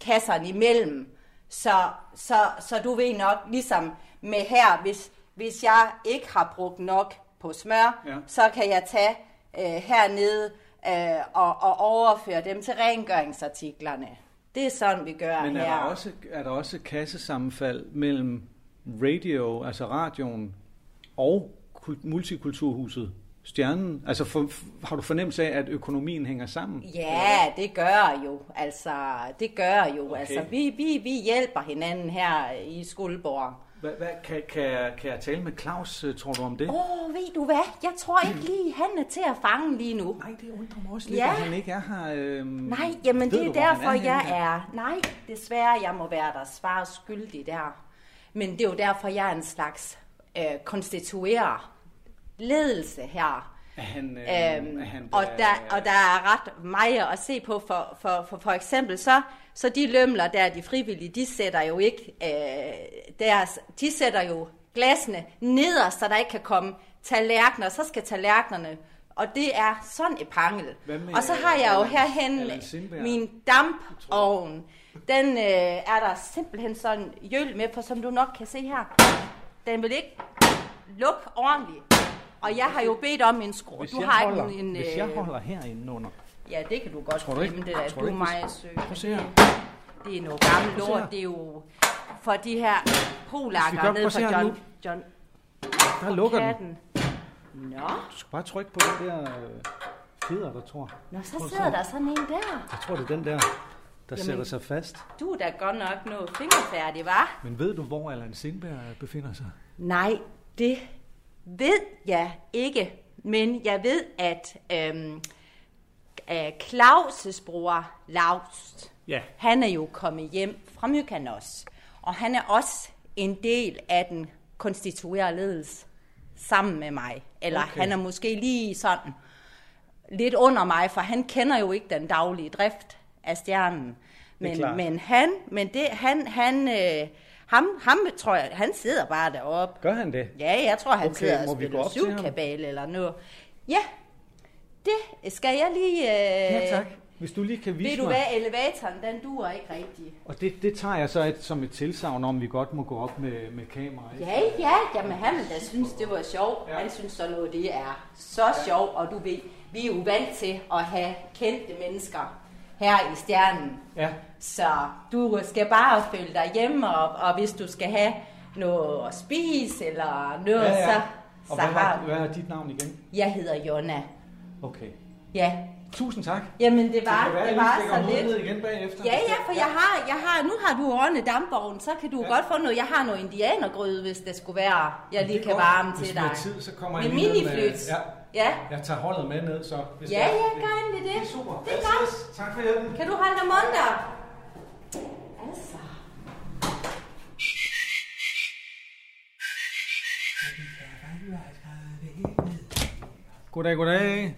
kasserne imellem. Så, så, så du ved nok, ligesom med her, hvis, hvis jeg ikke har brugt nok på smør, Ja. så kan jeg tage øh, hernede øh, og, og overføre dem til rengøringsartiklerne. Det er sådan, vi gør Men er her. der, også, er der også kassesammenfald mellem radio, altså radioen, og kul- multikulturhuset Stjernen? Altså for, har du fornemmelse af, at økonomien hænger sammen? Ja, det gør jo. Altså, det gør jo. Okay. Altså, vi, vi, vi hjælper hinanden her i Skuldborg. Hvad, hvad, kan, kan, jeg, kan jeg tale med Claus, øh, tror du om det? Åh, oh, ved du hvad? Jeg tror ikke lige, han er til at fange lige nu. Nej, det undrer mig også lidt, Ja. at han ikke er her. Øhm, Nej, jamen det du, er han derfor, henne jeg her? er... Nej, desværre, jeg må være der svar skyldig der. Men det er jo derfor, jeg er en slags øh, konstituerer ledelse her. Er han, øh, Øhm, er han og, der, og der er ret meget at se på. For, for, for, for eksempel så, så de lømler der, de frivillige, de sætter jo ikke øh, deres, de sætter jo glasene nederst, så der ikke kan komme tallerkener. Så skal tallerkenerne, og det er sådan et pangel. Med, Og så har jeg jo øh, herhen min dampovn. Den øh, er der simpelthen sådan jøl med, for som du nok kan se her, den vil ikke lukke ordentligt. Og jeg har jo bedt om en skrue. Hvis, Du har holder, ikke en... hvis øh, jeg holder herinde under, Ja, det kan du godt Tror du ikke? det der. Tror Du du er meget søg. Prøv se her. Det er noget gammelt lort. Det er jo for de her polakker gør- ned prøv at se fra John... John der lukker den. katten. Nå, Du skal bare trykke på den der øh, feder, der tror. Nå, så Prøv sidder der sådan en der. Jeg tror, det er den der, der Jamen. sætter sig fast. Du er da godt nok noget fingerfærdig, var? Men ved du, hvor Allan Sindberg befinder sig? Nej, det ved jeg ikke. Men jeg ved, at øhm, øh, Claus' bror, Laust, Ja. han er jo kommet hjem fra Mykonos. Og han er også en del af den konstituerede ledelse sammen med mig. Eller Okay. han er måske lige sådan lidt under mig, for han kender jo ikke den daglige drift af stjernen. Men, men han, men det, han, han, øh, ham, ham tror jeg, han sidder bare deroppe. Gør han det? Ja, jeg tror, han Okay, sidder må og spiller syvkabale eller noget. Ja, det skal jeg lige... Øh, Ja, tak. Hvis du lige kan vise Ved du mig. hvad, elevatoren, den duer ikke rigtigt. Og det, det tager jeg så et, som et tilsavn om, vi godt må gå op med, med kamera. ikke? Ja, ja, jamen han da synes, det var sjovt. Ja. Han synes sådan noget, det er så sjovt, og du ved, vi er jo vant til at have kendte mennesker her i stjernen. Ja. Så du skal bare følge dig hjemme, og, og hvis du skal have noget at spise eller noget, Ja, ja. så, Og så hvad, har har, hvad er dit navn igen? Jeg hedder Jonna. Okay. Ja. Tusind tak. Jamen det var, være, det I var så lidt. igen bagefter. Ja, ja, for jeg har, jeg har, nu har du ordnet dampvognen, så kan du ja. godt få noget. Jeg har noget indianergryde, hvis det skulle være, jeg lige Det kan varme Hvis til dig. tid, så kommer med jeg lige ned med- miniflyt. ja. ja. Jeg tager holdet med ned, så. Hvis Ja, det er- ja, gør endelig det. Det er super. Det er godt. Tak for hjælpen. Kan du holde dig munter? Altså. Goddag, goddag.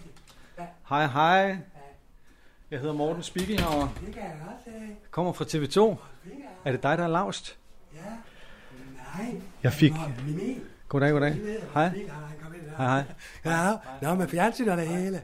Hej, hej. Jeg hedder Morten Spiegelhauer. Det kan jeg godt se. Kommer fra TV2. Er det dig, der er lavst? Ja. Nej. Jeg fik... Goddag, goddag. Hej. Hej, hej. Ja, nå, med fjernsyn og det hele.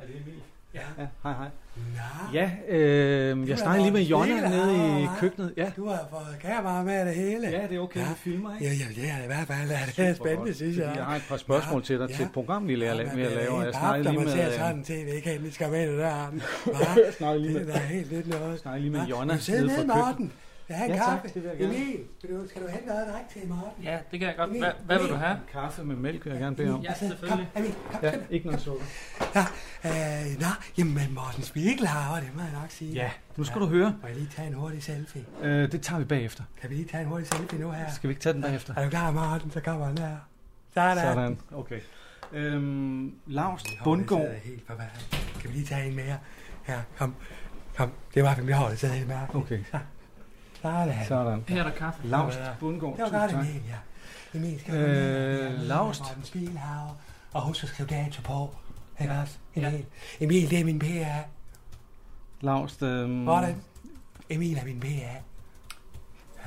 Ja, hej, hej. Nå. Ja, øh, jeg snakkede lige med Jonna nede i køkkenet. Ja. Du har fået kamera med det hele. Ja, det er okay, vi filmer, ikke? Ja, ja, ja, i hvert fald er det Super spændende, godt. synes jeg. Jeg har et par spørgsmål til dig til et program, vi laver. men vi det er laver. Jeg bap, snakkede når lige med... øh, sådan en tv, ikke endelig skal med det der. Jeg snakkede lige Det er med... helt lidt noget. Jeg snakkede lige med? Jonna nede fra køkkenet. Jeg har en Ja, tak, kaffe. det vil jeg gerne. Emil, vil du, skal du hente noget at drikke til Morten? Ja, det kan jeg godt. Emil, Hvad, hvad vil du have? Kaffe med mælk vil jeg gerne bede om. Ja, selvfølgelig. Kom, Emil, kom, Ja, ikke noget sukker. Ja, øh, nå, jamen Morten Spiegelhauer, det må jeg nok sige. Ja, nu skal du høre. Må jeg lige tage en hurtig selfie? Øh, det tager vi bagefter. Kan vi lige tage en hurtig selfie nu her? Skal vi ikke tage den bagefter? Er du klar, Morten? Så kommer han her. Sådan. Sådan, okay. Øhm, Lars hår, det Bundgaard. sidder helt forfærdeligt. Kan vi lige tage en mere? Her, kom. Kom, det var mit hår, det sidder helt mærkeligt. Okay. Så. Sådan. Sådan. Her er der kaffe. Lars Bundgaard. Det var godt. Emil, ja. Emil, skal du Øh, Laust. Morten Spiegelhauer. Og husk at skrive dato på. Ikke også? Emil. Emil, det er min PA. Lars, øhm, Hvordan? Emil er min PA.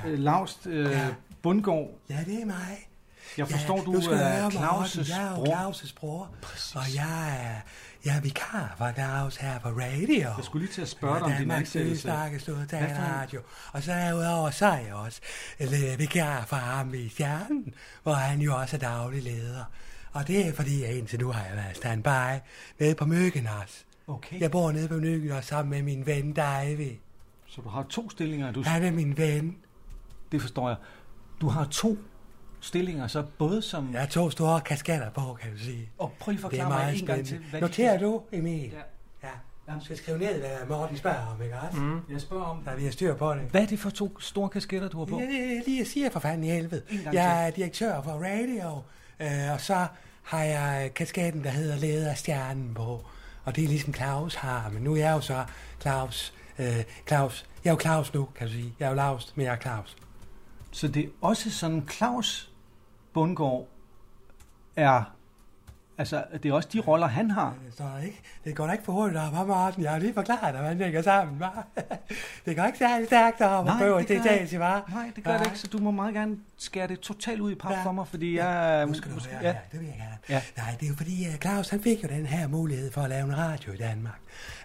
øh, Lars øh, Ja. Bundgaard. Ja, det er mig. Jeg forstår, ja, du skal er Claus'. Jeg er jo. Claus' bror. Og jeg er, jeg er vikar for Claus her på radio. Jeg skulle lige til at spørge dig om din Danmarks ansættelse. for en- radio. Og så er jeg udover, er jeg også eller, vikar for ham i Stjernen, hvor han jo også er daglig leder. Og det er fordi, jeg indtil nu har jeg været standby nede på Møgenas. Okay. Jeg bor nede på Møgenas sammen med min ven Davy. Så du har to stillinger. Du, Han er min ven. det forstår jeg. Du har to stillinger, så både som... Jeg har to store kasketter på, kan du sige. Og prøv lige at Det er forklare mig meget en gang til. spændende. hvad de Noterer skal- du, Emil? Ja. Ja. Du skal skrive ned, hvad Morten spørger om, ikke også? Mm. Jeg spørger om... Der er vi har styr på det. Hvad er det for to store kasketter, du har på? Ja, det er lige jeg siger for fanden i helvede. Jeg er direktør for radio, øh, og så har jeg kasketten, der hedder Leder Stjernen på. Og det er ligesom Claus har, men nu er jeg jo så Claus. Øh, Claus. Jeg er jo Claus nu, kan du sige. Jeg er jo Laust, men jeg er Claus. Så det er også sådan, Claus Bundgaard er... Altså, det er også de roller, han har. Det der ikke. Det går da ikke for hurtigt op, hva' Martin? Jeg har lige forklaret dig, hvordan det hænger sammen, hva'? Det går ikke særlig stærkt deroppe på Nej, det gør, etage, hva'? nej, det gør det ikke, så du må meget gerne skære det totalt ud i pap for mig, fordi jeg... Nu skal du ja. her, det vil jeg gerne. Ja. Nej, det er jo fordi, uh, Claus han fik jo den her mulighed for at lave en radio i Danmark.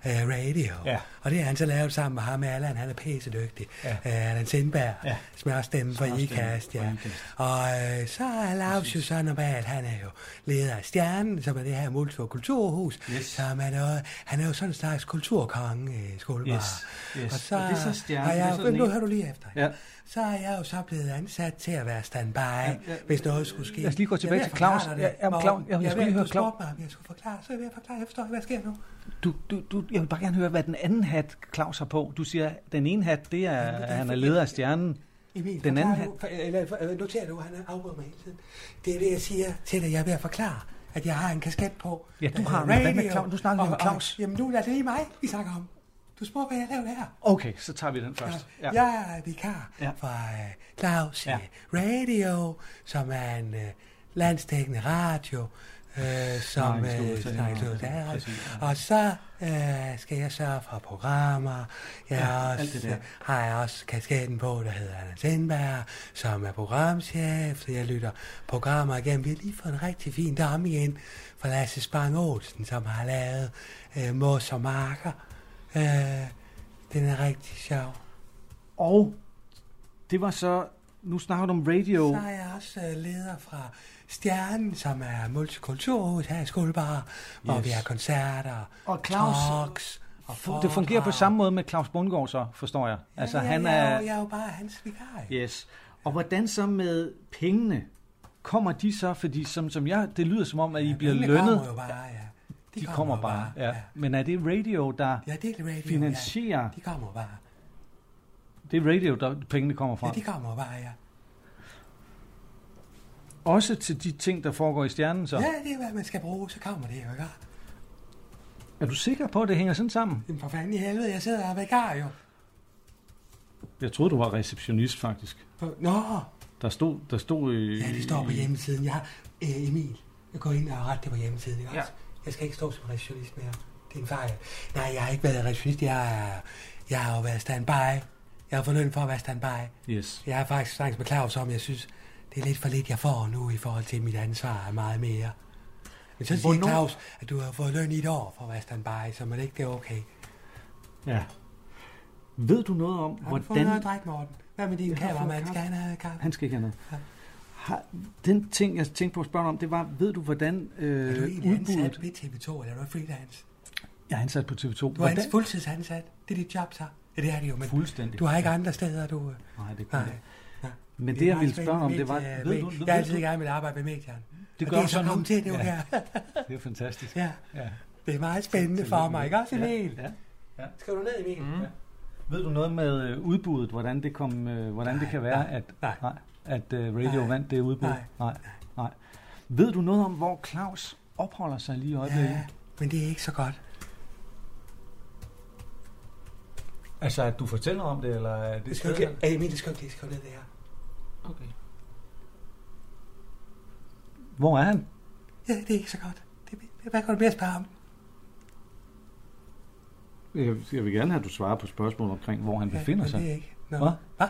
Uh, radio. Ja. Og det har han så lavet sammen med ham, Allan, han er pæse dygtig. Ja. Uh, Allan Sindberg, Ja. som er også stemme for IKAST, ja. Og uh, så er Lars jo så normalt, han er jo leder af Stjernen, som er det her multikulturhus. Yes. Som er noget, han er jo sådan en slags kulturkonge i skolebar. Yes, yes. Og så, Og det er så Stjernen, er jeg, nu hører du lige efter. Ja. Så er jeg jo så blevet ansat til at være standby, ja, ja. hvis noget skulle ske. Lad os lige gå tilbage til Claus. Ja, Claus, Morten. jeg- jeg Jeg skulle lige høre du Claus. mig, jeg skulle forklare, så jeg ved at forklare. Jeg forstår hvad sker nu? Du, du, du, jeg vil bare gerne høre, hvad den anden hat, Claus har på. Du siger, den ene hat, det er, Jamen, det er han er leder af stjernen. Emil, Den anden hat, for, eller, øh, noterer du, han afbryder mig hele tiden. Det er det, jeg siger til dig. Jeg er ved at forklare, at jeg har en kasket på. Ja, du har, hvad med radio. Claus? Nu snakker om Claus. Jamen, nu er det lige mig, vi snakker om. Du spurgte, hvad jeg lavede her. Okay, så tager vi den først. Ja. Jeg er vikar Ja. ja. for uh, Claus Ja. ja. Radio, som er en uh, landstækkende radio, øh, som Nej, øh, sludder, snakker ja, ja, ja, præcis, Og så øh, skal jeg sørge for programmer. Jeg Ja, også, det der. øh, har jeg også kasketten på, der hedder Anders Indberg, som er programchef, så jeg lytter programmer igennem. Vi har lige fået en rigtig fin dame igen fra Lasse Spang Olsen, som har lavet øh, Mos og Marker. Øh, den er rigtig sjov. Og det var så, nu snakker du om radio. Så er jeg også øh, leder fra Stjernen, som er multikulturhus her i Skuldbar, hvor Yes. vi har koncerter, Og Claus, talks og Fu- Det fungerer på foredrag. samme måde med Claus Bundgaard så, forstår jeg. Altså ja, han jeg, er... jo, jeg er jo bare hans vikar. Yes. Og hvordan så med pengene? Kommer de så, fordi som, som jeg, det lyder som om, at I bliver lønnet. bare, ja. De, De kommer, kommer bare, bare, ja. Men er det radio, der Ja, det er radio, finansierer? Ja. De kommer bare. Det er radio, der pengene kommer fra. Ja, de kommer bare, ja. Også til de ting, der foregår i stjernen så? Ja, det er, hvad man skal bruge, så kommer det jo, ikke? Er du sikker på, at det hænger sådan sammen? Jamen for fanden i helvede, jeg sidder og er vikar jo. Jeg troede, du var receptionist, faktisk. Nå, Der stod, der stod i... ja, det står på hjemmesiden. Jeg har øh, Emil. Jeg går ind og retter det på hjemmesiden, ikke Ja. også? Jeg skal ikke stå som receptionist mere. Det er en fejl. Nej, jeg har ikke været receptionist. Jeg, er, jeg har jo været standby. Jeg har fået løn for at være standby. Yes. Jeg har faktisk snakket med Claus om, jeg synes, det er lidt for lidt, jeg får nu i forhold til, mit ansvar er meget mere. Men så siger Hvornår- Claus, at du har fået løn i et år for at være standby, så det ikke det er okay. Ja. Ved du noget om, Har du fået hvordan... noget at drikke, Morten? Hvad med din kameramand? Skal han have kaffe? Han skal ikke have noget. Har, den ting, jeg tænkte på at spørge om, det var, ved du, hvordan øh, Er du egentlig ansat udbuddet... ved TV2, eller er du freelance? Jeg er ansat på TV2. Du er ans- fuldtidsansat. Det er dit job, så. Ja, det er det jo, men Fuldstændig. du har ikke andre steder, du... øh, Nej, det kan Nej. jeg. Ja. Men det, er jeg ville spørge om, det var... Ved med- du, ved, Jeg har ved altid du, gerne vil arbejde med medierne. det Og gør det er du så kommet til nu ja. her. Det er fantastisk. Ja, ja. det er meget spændende for mig, ikke også, Emil? Ja. ja. Skal du ned, Emil? Mm. Ja. Ved du noget med øh, udbuddet, hvordan det, kom, øh, hvordan det Nej, kan være, nej, at, nej. nej, at øh, radio Nej, vandt det udbud? nej, nej, nej. Ved du noget om, hvor Claus opholder sig lige i øjeblikket? Ja, men det er ikke så godt. Altså, at du fortæller om det, eller er det Det skal ikke... Hey, Emil, det skal ikke skrive ned det her. Okay. Hvor er han? Ja, det er ikke så godt. Det, det, hvad kan du mere spørge om? Jeg, jeg vil gerne have, at du svarer på spørgsmål omkring, hvor han Ja, befinder sig. det er ikke. Nå. Hvad? Hvad?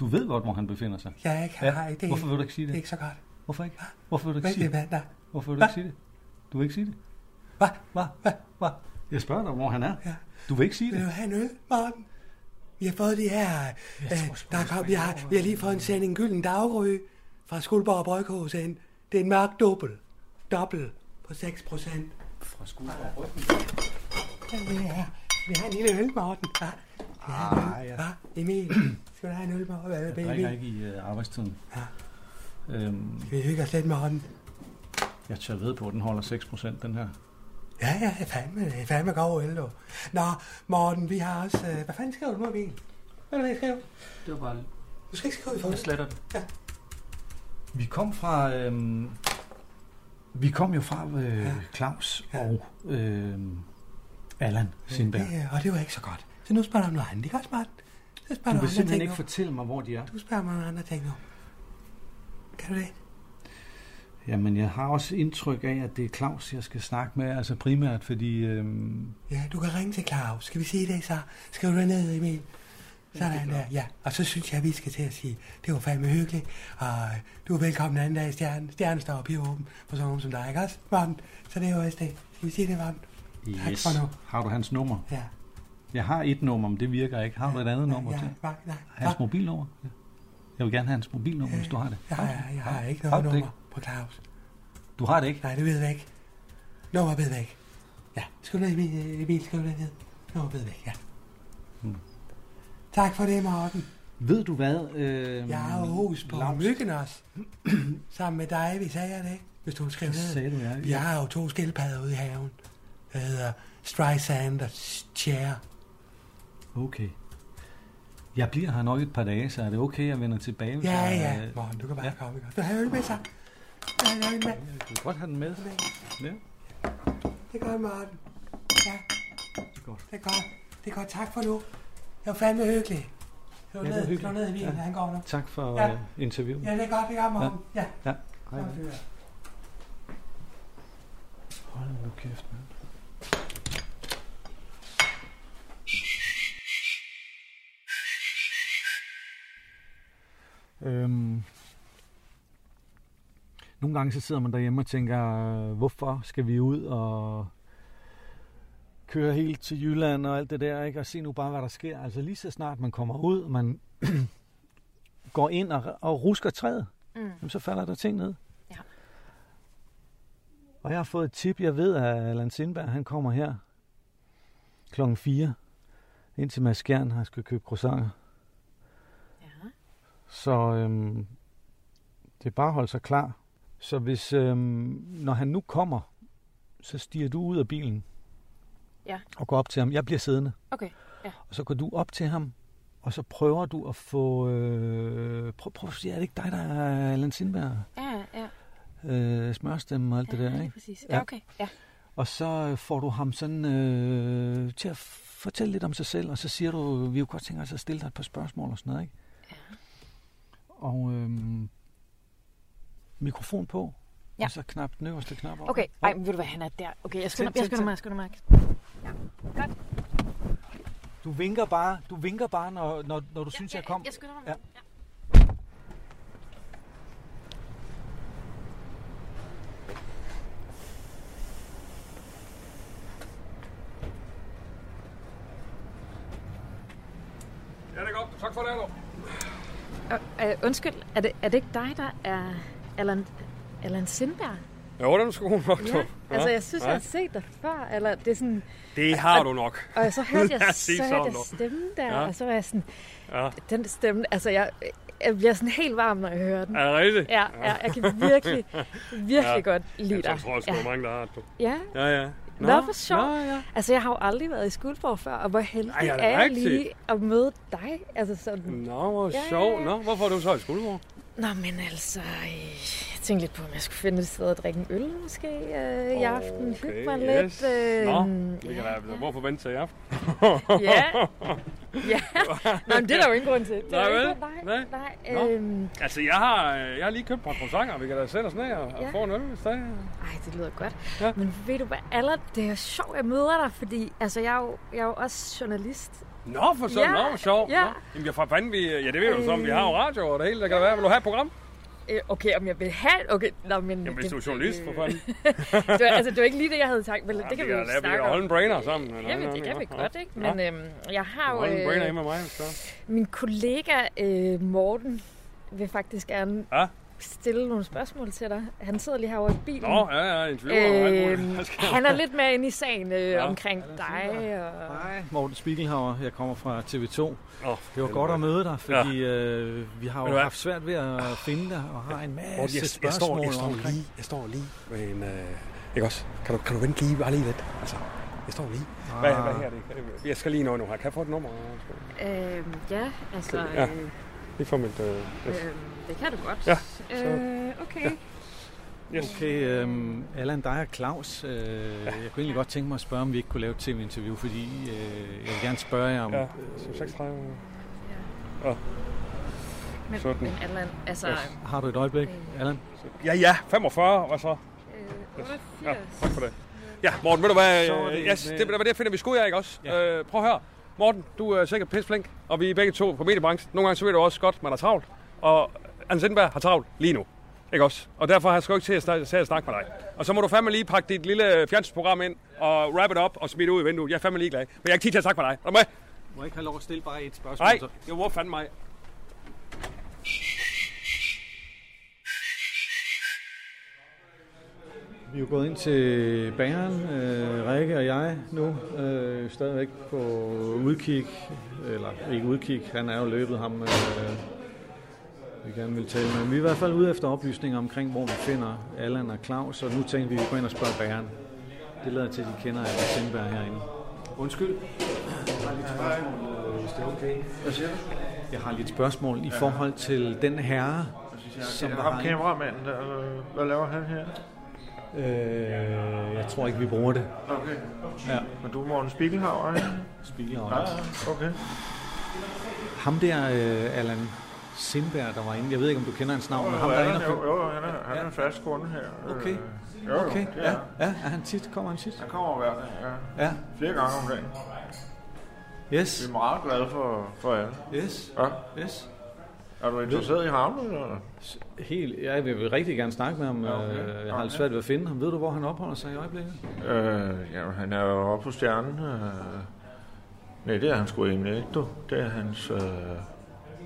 Du ved godt, hvor han befinder sig. Jeg er ikke Ja. har ikke det. Hvorfor vil du ikke sige Det er det? ikke så godt. Hvorfor ikke? Hvorfor vil du ikke sige det det? er hvad? Hvorfor vil du ikke sige det? Du vil ikke sige det? Hvad? Hvad? Hvad? Hvad? Jeg spørger dig, hvor han er. Ja. Du vil ikke sige Vil det? du have en øl, Morten? Vi har fået de her... Øh, der kom, vi, har, vi har lige fået en sending Gylden Daggry fra Skuldborg Bryghus ind. Det er en mørk dobbel. Dobbel på 6 procent. Fra Skuldborg Bryggen. Ja, det er. Vi har en lille øl, Morten. Ja. Ah, ja. Hvad? Emil, skal du have en øl, Morten? Hvad, Jeg baby? drikker ikke i uh, arbejdstiden. Ja. Øhm, Vi hygger os lidt, Morten. jeg tør ved på, at den holder 6%, den her. Ja, ja, det er fandme, det er fandme god øl, du. Nå, Morten, vi har også... Øh, hvad fanden skriver du, Emil? Hvad er det, jeg skriver? Det var bare... Du skal ikke skrive i Jeg forhold. sletter det. Ja. Vi kom fra... Øhm, vi kom jo fra øh, Ja. Claus Ja. og øh, Allan Sindberg. Ja, og det var ikke så godt. Så nu spørger du om noget andet, ikke også, Martin? Så spørger Du vil simpelthen ikke fortælle mig, hvor de er. Du spørger mig om andre ting nu. Kan du det? Jamen, jeg har også indtryk af, at det er Claus, jeg skal snakke med, altså primært, fordi... Øhm, Ja, du kan ringe til Claus. Skal vi sige det så? Skriv det ned, Emil. Sådan der, ja. Og så synes jeg, vi skal til at sige, det var fandme hyggeligt, og du er velkommen en anden dag i Stjernen. Stjernen står op i åben for sådan nogen som dig, ikke også, Morten? Så det er jo også det. Skal vi sige det, Morten? Tak yes. for nu. Har du hans nummer? Ja. Jeg har et nummer, men det virker ikke. Har du et andet nummer til? Nej, nej. Hans mobilnummer? Jeg vil gerne have hans mobilnummer, hvis du har det. Jeg har, jeg har ikke noget det nummer på Claus. Du har det ikke? Nej, det ved jeg ikke. Nummer ved jeg ikke. Ja, skriv ned, Emil, Emil skriv det ned. Nummer ved jeg ikke, ja. Hmm. Tak for det, Morten. Ved du hvad? Øh, Jeg har hus på Laus- Myggen også. Sammen med dig, vi sagde jeg det, ikke? Hvis du skriver Det ned. sagde du, ja. Vi har jo to skildpadder ude i haven. Der hedder Streisand og Cher. Okay. Jeg bliver her nok et par dage, så er det okay, at jeg vender tilbage? Ja, jeg, ja. øh, Morten, du kan bare ja. komme. Du har øl med sig. Ja, jeg har øl med. Du kan godt have den med. Ja. Det er godt, Morten. Ja, Det er godt. det er godt. Det er godt. Tak for nu. Det var fandme hyggeligt. Skriv Ja, ned, hyggeligt. ned, Emil. Ja. Han går nu. Tak for Ja. ja. uh, interviewet. Ja, det er godt, det er godt, Morten. Ja. Ja. Hej. Det er. Hold nu kæft, mand. Øhm, nogle gange så sidder man derhjemme og tænker, hvorfor skal vi ud og køre helt til Jylland og alt det der, ikke? og se nu bare, hvad der sker. Altså lige så snart man kommer ud, man går ind og, og rusker træet, Mm. jamen, så falder der ting ned. Ja. Og jeg har fået et tip, jeg ved, at Allan Sindberg, han kommer her klokken 4 ind til Mads Skjern, han skal købe croissanter. Ja. Så øhm, det er bare at holde sig klar. Så hvis, øhm, når han nu kommer, så stiger du ud af bilen Ja. og går op til ham. Jeg bliver siddende. Okay, ja. Og så går du op til ham, og så prøver du at få... Øh, prøv, prøv at sige, er det ikke dig, der er Allan Sindberg? Ja, ja. Øh, smørstemme og alt det Ja, der, lige ikke? præcis. Ja, okay, ja. Og så øh, får du ham sådan øh, til at fortælle lidt om sig selv, og så siger du, vi kunne godt tænke os at stille dig et par spørgsmål og sådan noget, ikke? Ja. Og øh, mikrofon på, Ja. og så knap den øverste knap op. Okay, ej, men ved du hvad, han er der. Okay, jeg skynder, jeg skynder mig, jeg skynder mig. Ja. Godt. Du vinker bare, du vinker bare, når, når, når du synes, jeg kom. Jeg skynder mig. Ja. Ja, det er godt. Tak for det, Arno. Øh, øh, undskyld, er det, er det ikke dig, der er Allan, Allan Sindberg? Jo, den er sgu god nok, du. Ja, altså jeg synes, ja. jeg har set dig før, eller det er sådan... Det har og, du nok. Og så hørte jeg, så hørte jeg du. stemmen der, Ja. og så var jeg sådan, Ja. den stemme, altså jeg, jeg bliver sådan helt varm, når jeg hører den. Er det rigtigt? Ja, ja jeg kan virkelig, virkelig godt lide Jeg dig. tror, jeg tror, ja. ja. mange, der har det. Ja. Ja, ja. Nå, hvor sjovt. Nå, ja. Altså, jeg har jo aldrig været i Skuldborg før, og hvor heldig Ej, er er jeg lige at møde dig. Altså sådan... Nå, hvor Ja, sjovt. Nå, hvorfor er du så i Skuldborg? Nå, men altså, øh, jeg tænkte lidt på, om jeg skulle finde et sted at drikke en øl måske øh, i aften. Hygge mig lidt. yes. Nå, det kan være, hvorfor vente til i aften? Ja. Ja, Nå, men det er der jo ingen grund til. Det er Nej, vel? Nej, nej. Nå. Øhm, Altså, jeg har, jeg har lige købt et par croissanter. Vi kan da sætte os ned og, og Ja. få en øl, hvis det er. ej, det lyder godt. Ja. Men ved du hvad, Aller, det er sjovt, jeg møder dig, fordi altså, jeg, er jo, jeg er jo også journalist. Nå, for sådan, Ja, nå, sjovt. ja. Nå. Jamen, jeg for fanden, vi, ja, det ved du som, vi har jo Øh. radio og det hele, der kan være. Vil du have et program? Øh, Okay, om jeg vil have... Okay, nå, men... Jamen, hvis du er journalist, for fanden. det, var, altså, det var ikke lige det, jeg havde tænkt, men Ja, det kan vi jo kan lave- vi snakke kan om. holde en brainer sammen, eller Jamen, det kan vi godt, ikke? Men øhm, jeg har jo... Hold en brainer øh, med mig, så. Min kollega øh, Morten vil faktisk gerne Ja. Stille nogle spørgsmål til dig. Han sidder lige herovre i bilen. Nå, ja, ja, interviewer. Øhm, Hvad der? han er lidt mere inde i sagen øh, Ja. omkring dig. Og... Hej, Morten Spiegelhauer. Jeg kommer fra TV2. Oh, det var godt at møde dig, fordi ja. øh, vi har jo hvad? haft svært ved at finde dig og har en masse Morten, jeg, jeg, spørgsmål står, jeg, står omkring. lige, jeg står lige med en... Øh, ikke også? Kan du, kan du vente lige bare lige lidt? Altså, jeg står lige. Hvad, Ah. hvad her er det? Jeg skal lige nå nu her. Kan jeg få et nummer? Øhm, ja, altså... Ja. Øh, Lige få mit... Øh, øh, det kan du godt. Ja, så- Øh, okay. Yes. Okay, øhm, Allan, dig og Claus. Øh, Jeg kunne egentlig godt tænke mig at spørge, om vi ikke kunne lave et tv-interview, fordi øh, jeg vil gerne spørge jer om... Ja, øh, så 36. Ja. Men, 17. men Allan, altså... Yes. Har du et øjeblik, Allan? Ja, ja, 45, hvad så? Øh, Yes. 88. Ja, tak for det. Ja, Morten, ved du hvad? Så er det øh, yes, øh, det, det, det finder vi sgu, ikke også? Ja. Øh, prøv at høre. Morten, du er sikkert pisseflink, og vi er begge to på mediebranchen. Nogle gange så ved du også godt, man er travlt. Og Anders Sindberg har travlt lige nu. Ikke også? Og derfor har jeg sgu ikke til at, snak- til at snakke med dig. Og så må du fandme lige pakke dit lille fjernsynsprogram ind og wrap it up og smide det ud i vinduet. Jeg er fandme ligeglad. Men jeg har ikke tid til at snakke med dig. Er du med? Må jeg ikke have lov at stille bare et spørgsmål? Nej, så? jo, hvor fanden mig? Vi er jo gået ind til bageren, øh, Rikke og jeg nu, øh, stadigvæk på udkig, eller ikke udkig, han er jo løbet ham, øh, vi gerne vil tale med. Vi er i hvert fald ude efter oplysninger omkring, hvor vi finder Allan og Claus, og nu tænker vi, at vi går ind og spørger bageren. Det lader til, at de kender Allan Sindberg herinde. Undskyld. Jeg har lidt spørgsmål, øh, hvis det er okay. Hvad siger du? Jeg har lidt spørgsmål i forhold til den herre, Som der ham har- kameramanden der, hvad laver han her? Øh, jeg tror ikke, vi bruger det. Okay. Ja. Men du er Morten Spiegelhauer, ikke? Spiegelhauer. Ja, okay. Ham der, øh, Allan Sindberg, der var inde. Jeg ved ikke, om du kender hans navn, men ham der er inde jo, jo, han er, han er en fast kunde her. Okay. Øh, Jo, jo, Okay, ja, ja, er han tit? Kommer han tit? Han kommer hver dag, ja. Ja. Flere gange om dagen. Yes. Vi er meget glade for, for alle. Yes. Ja. Yes. Er du interesseret i ham, eller? Helt, ja, jeg vil rigtig gerne snakke med ham. Ja, okay. Øh, Jeg har lidt svært ved at finde ham. Ved du, hvor han opholder sig i øjeblikket? Øh, ja, han er jo oppe på stjernen. Øh. Nej, det er han sgu egentlig ikke, du. Det er hans... Øh,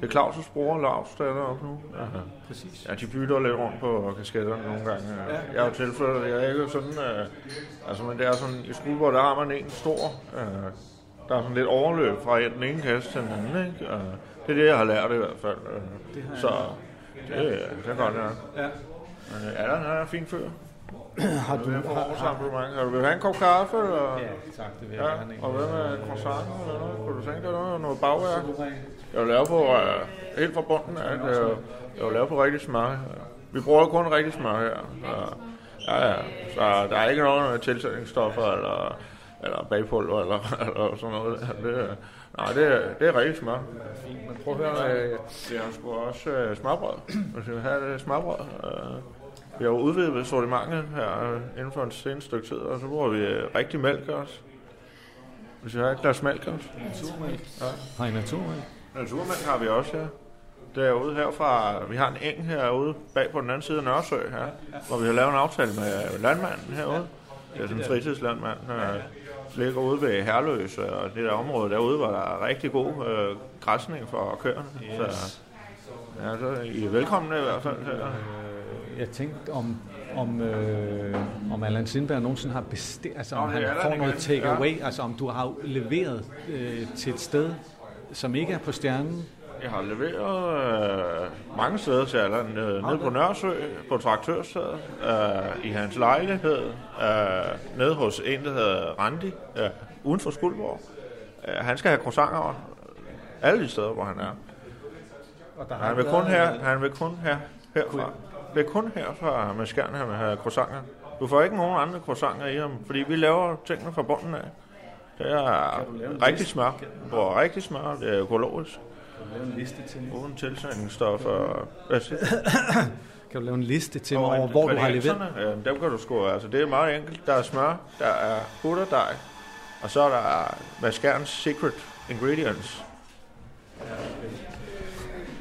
det er Claus' bror, Lars, der er deroppe nu. Ja, præcis. Ja, de bytter lidt rundt på kasketterne nogle gange. Ja. Jeg er jo tilfældet, jeg er ikke sådan... Øh, altså, men det er sådan, i Skuldborg, der har man en stor... Øh, der er sådan lidt overløb fra den ene kasse til den anden, ikke? Øh, det er det, jeg har lært i hvert fald. Øh, Det har jeg så det, det er godt, ja. Ja. Men øh, Allan, han er en fin fyr. har du... Har, har, har du vil have en kop kaffe? Eller? Ja, tak, det vil jeg ja, gerne? Og hvad med croissant eller noget? Kunne du tænke dig noget? Noget bagværk? Jeg vil lave på, uh, helt fra bunden, at uh, jeg vil lave på rigtig smør. Vi bruger kun rigtig smør her. Så, ja, ja. Så der er ikke nogen tilsætningsstoffer eller, eller bagpulver eller, eller sådan noget. Det, er- nej, det, det er rigtig smør. Men prøv at høre, øh, Det er sgu også uh, smørbrød. Hvis vi vil have det smørbrød. Uh, vi har jo udvidet sortimentet her øh, inden for en seneste stykke tid, og så bruger vi øh, rigtig mælk også. Hvis vi har et glas mælk også. Naturmælk. Ja. Har I naturmælk? Naturmælk har vi også, ja. Derude herfra, vi har en eng herude bag på den anden side af Nørresø her, hvor vi har lavet en aftale med landmanden herude. Det er sådan en fritidslandmand, der ligger ude ved Herløs, og det der område derude, hvor der er rigtig god øh, græsning for køerne. Yes. Så, ja, så I er velkomne i hvert fald her. Øh, Jeg tænkte om, om, øh, om Allan Sindberg nogensinde har bestilt, altså om Nå, han får noget igen. take away, Ja. altså om du har leveret øh, til et sted, som ikke er på stjernen. Jeg har leveret øh, mange steder til Allan. Øh, nede på Nørresø, på Traktørstedet, øh, i hans lejlighed, øh, nede hos en, der hedder Randi, øh, uden for Skuldborg. Øh, han skal have croissanter alle de steder, hvor han er. Og der Han vil kun her, han vil kun her, herfra. Det er kun herfra med skærn, han vil have croissanter. Du får ikke nogen andre croissanter i ham, fordi vi laver tingene fra bunden af. Det er rigtig smør. Du bruger rigtig smør, det er økologisk. Kan du lave en liste til mig? Uden tilsætningsstoffer. Kan du lave en liste til mig over, hvor du har leveret? øh, Dem kan du sgu, altså det er meget enkelt. Der er smør, der er butterdej, og så er der Maskærens Secret Ingredients.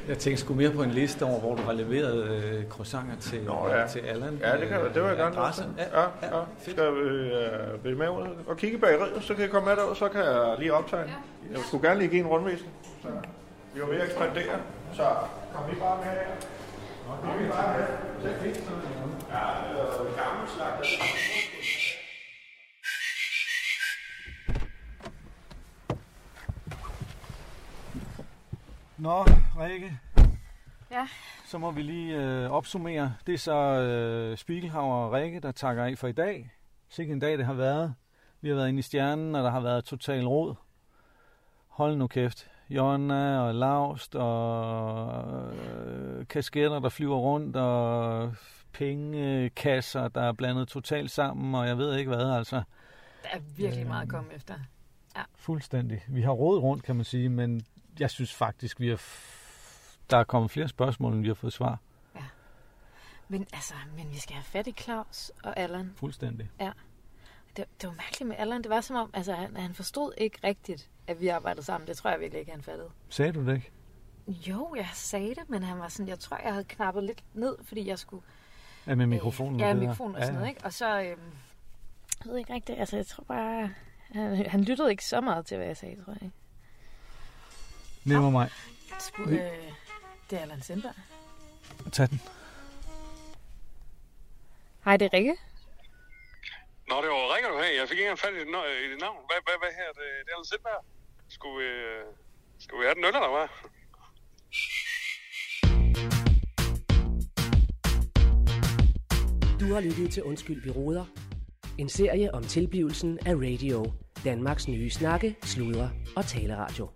Jeg tænkte sgu mere på en liste over, hvor du har leveret øh, croissanter til, Nå, ja. til Allan. Ja, det, kan, det vil jeg gerne Adresse. Ja, ja, ja. Skal vi øh, vil med ud og kigge i bageriet, så kan I komme med derud, så kan jeg lige optage. Ja. Jeg skulle gerne lige give en rundvisning. Så vi er jo ved at ekspandere, så kom I bare med her. Kom I bare med. Det er fint. Ja, øh, gammel slags. Nå, Rikke. Ja. Så må vi lige øh, opsummere. Det er så øh, Spiegelhauer og Rikke, der takker af for i dag. Sikke en dag, det har været. Vi har været inde i stjernen, og der har været total rod. Hold nu kæft. Jonna og Laust og øh, kasketter, der flyver rundt, og pengekasser, der er blandet totalt sammen, og jeg ved ikke hvad, altså. Der er virkelig meget at komme efter. Ja. Fuldstændig. Vi har rådet rundt, kan man sige, men jeg synes faktisk, vi har f- der er kommet flere spørgsmål, end vi har fået svar. Men altså, men vi skal have fat i Claus og Allan. Fuldstændig. Ja. Det, det var mærkeligt med Allan. Det var som om, altså han, han forstod ikke rigtigt, at vi arbejdede sammen. Det tror jeg virkelig ikke, han fattede. Sagde du det ikke? Jo, jeg sagde det, men han var sådan, jeg tror, jeg havde knappet lidt ned, fordi jeg skulle... Ja, med mikrofonen. Ja, og der. mikrofonen og sådan noget, ikke? Og så, øhm, jeg ved ikke rigtigt, altså jeg tror bare, han, han lyttede ikke så meget til, hvad jeg sagde, tror jeg. ikke. Nemmer mig. Skulle, Vi- øh, det er Allan Sindberg. Tag den. Hej, det er Rikke. Nå, det var ringer du her. Jeg fik ikke engang fat i i dit navn. Hvad, hvad, hvad her? Det, det er Allan Sindberg. Skulle vi, øh, skulle vi have den øl, eller hvad? Du har lyttet til Undskyld, vi råder. En serie om tilblivelsen af radio. Danmarks nye snakke, sludre og taleradio.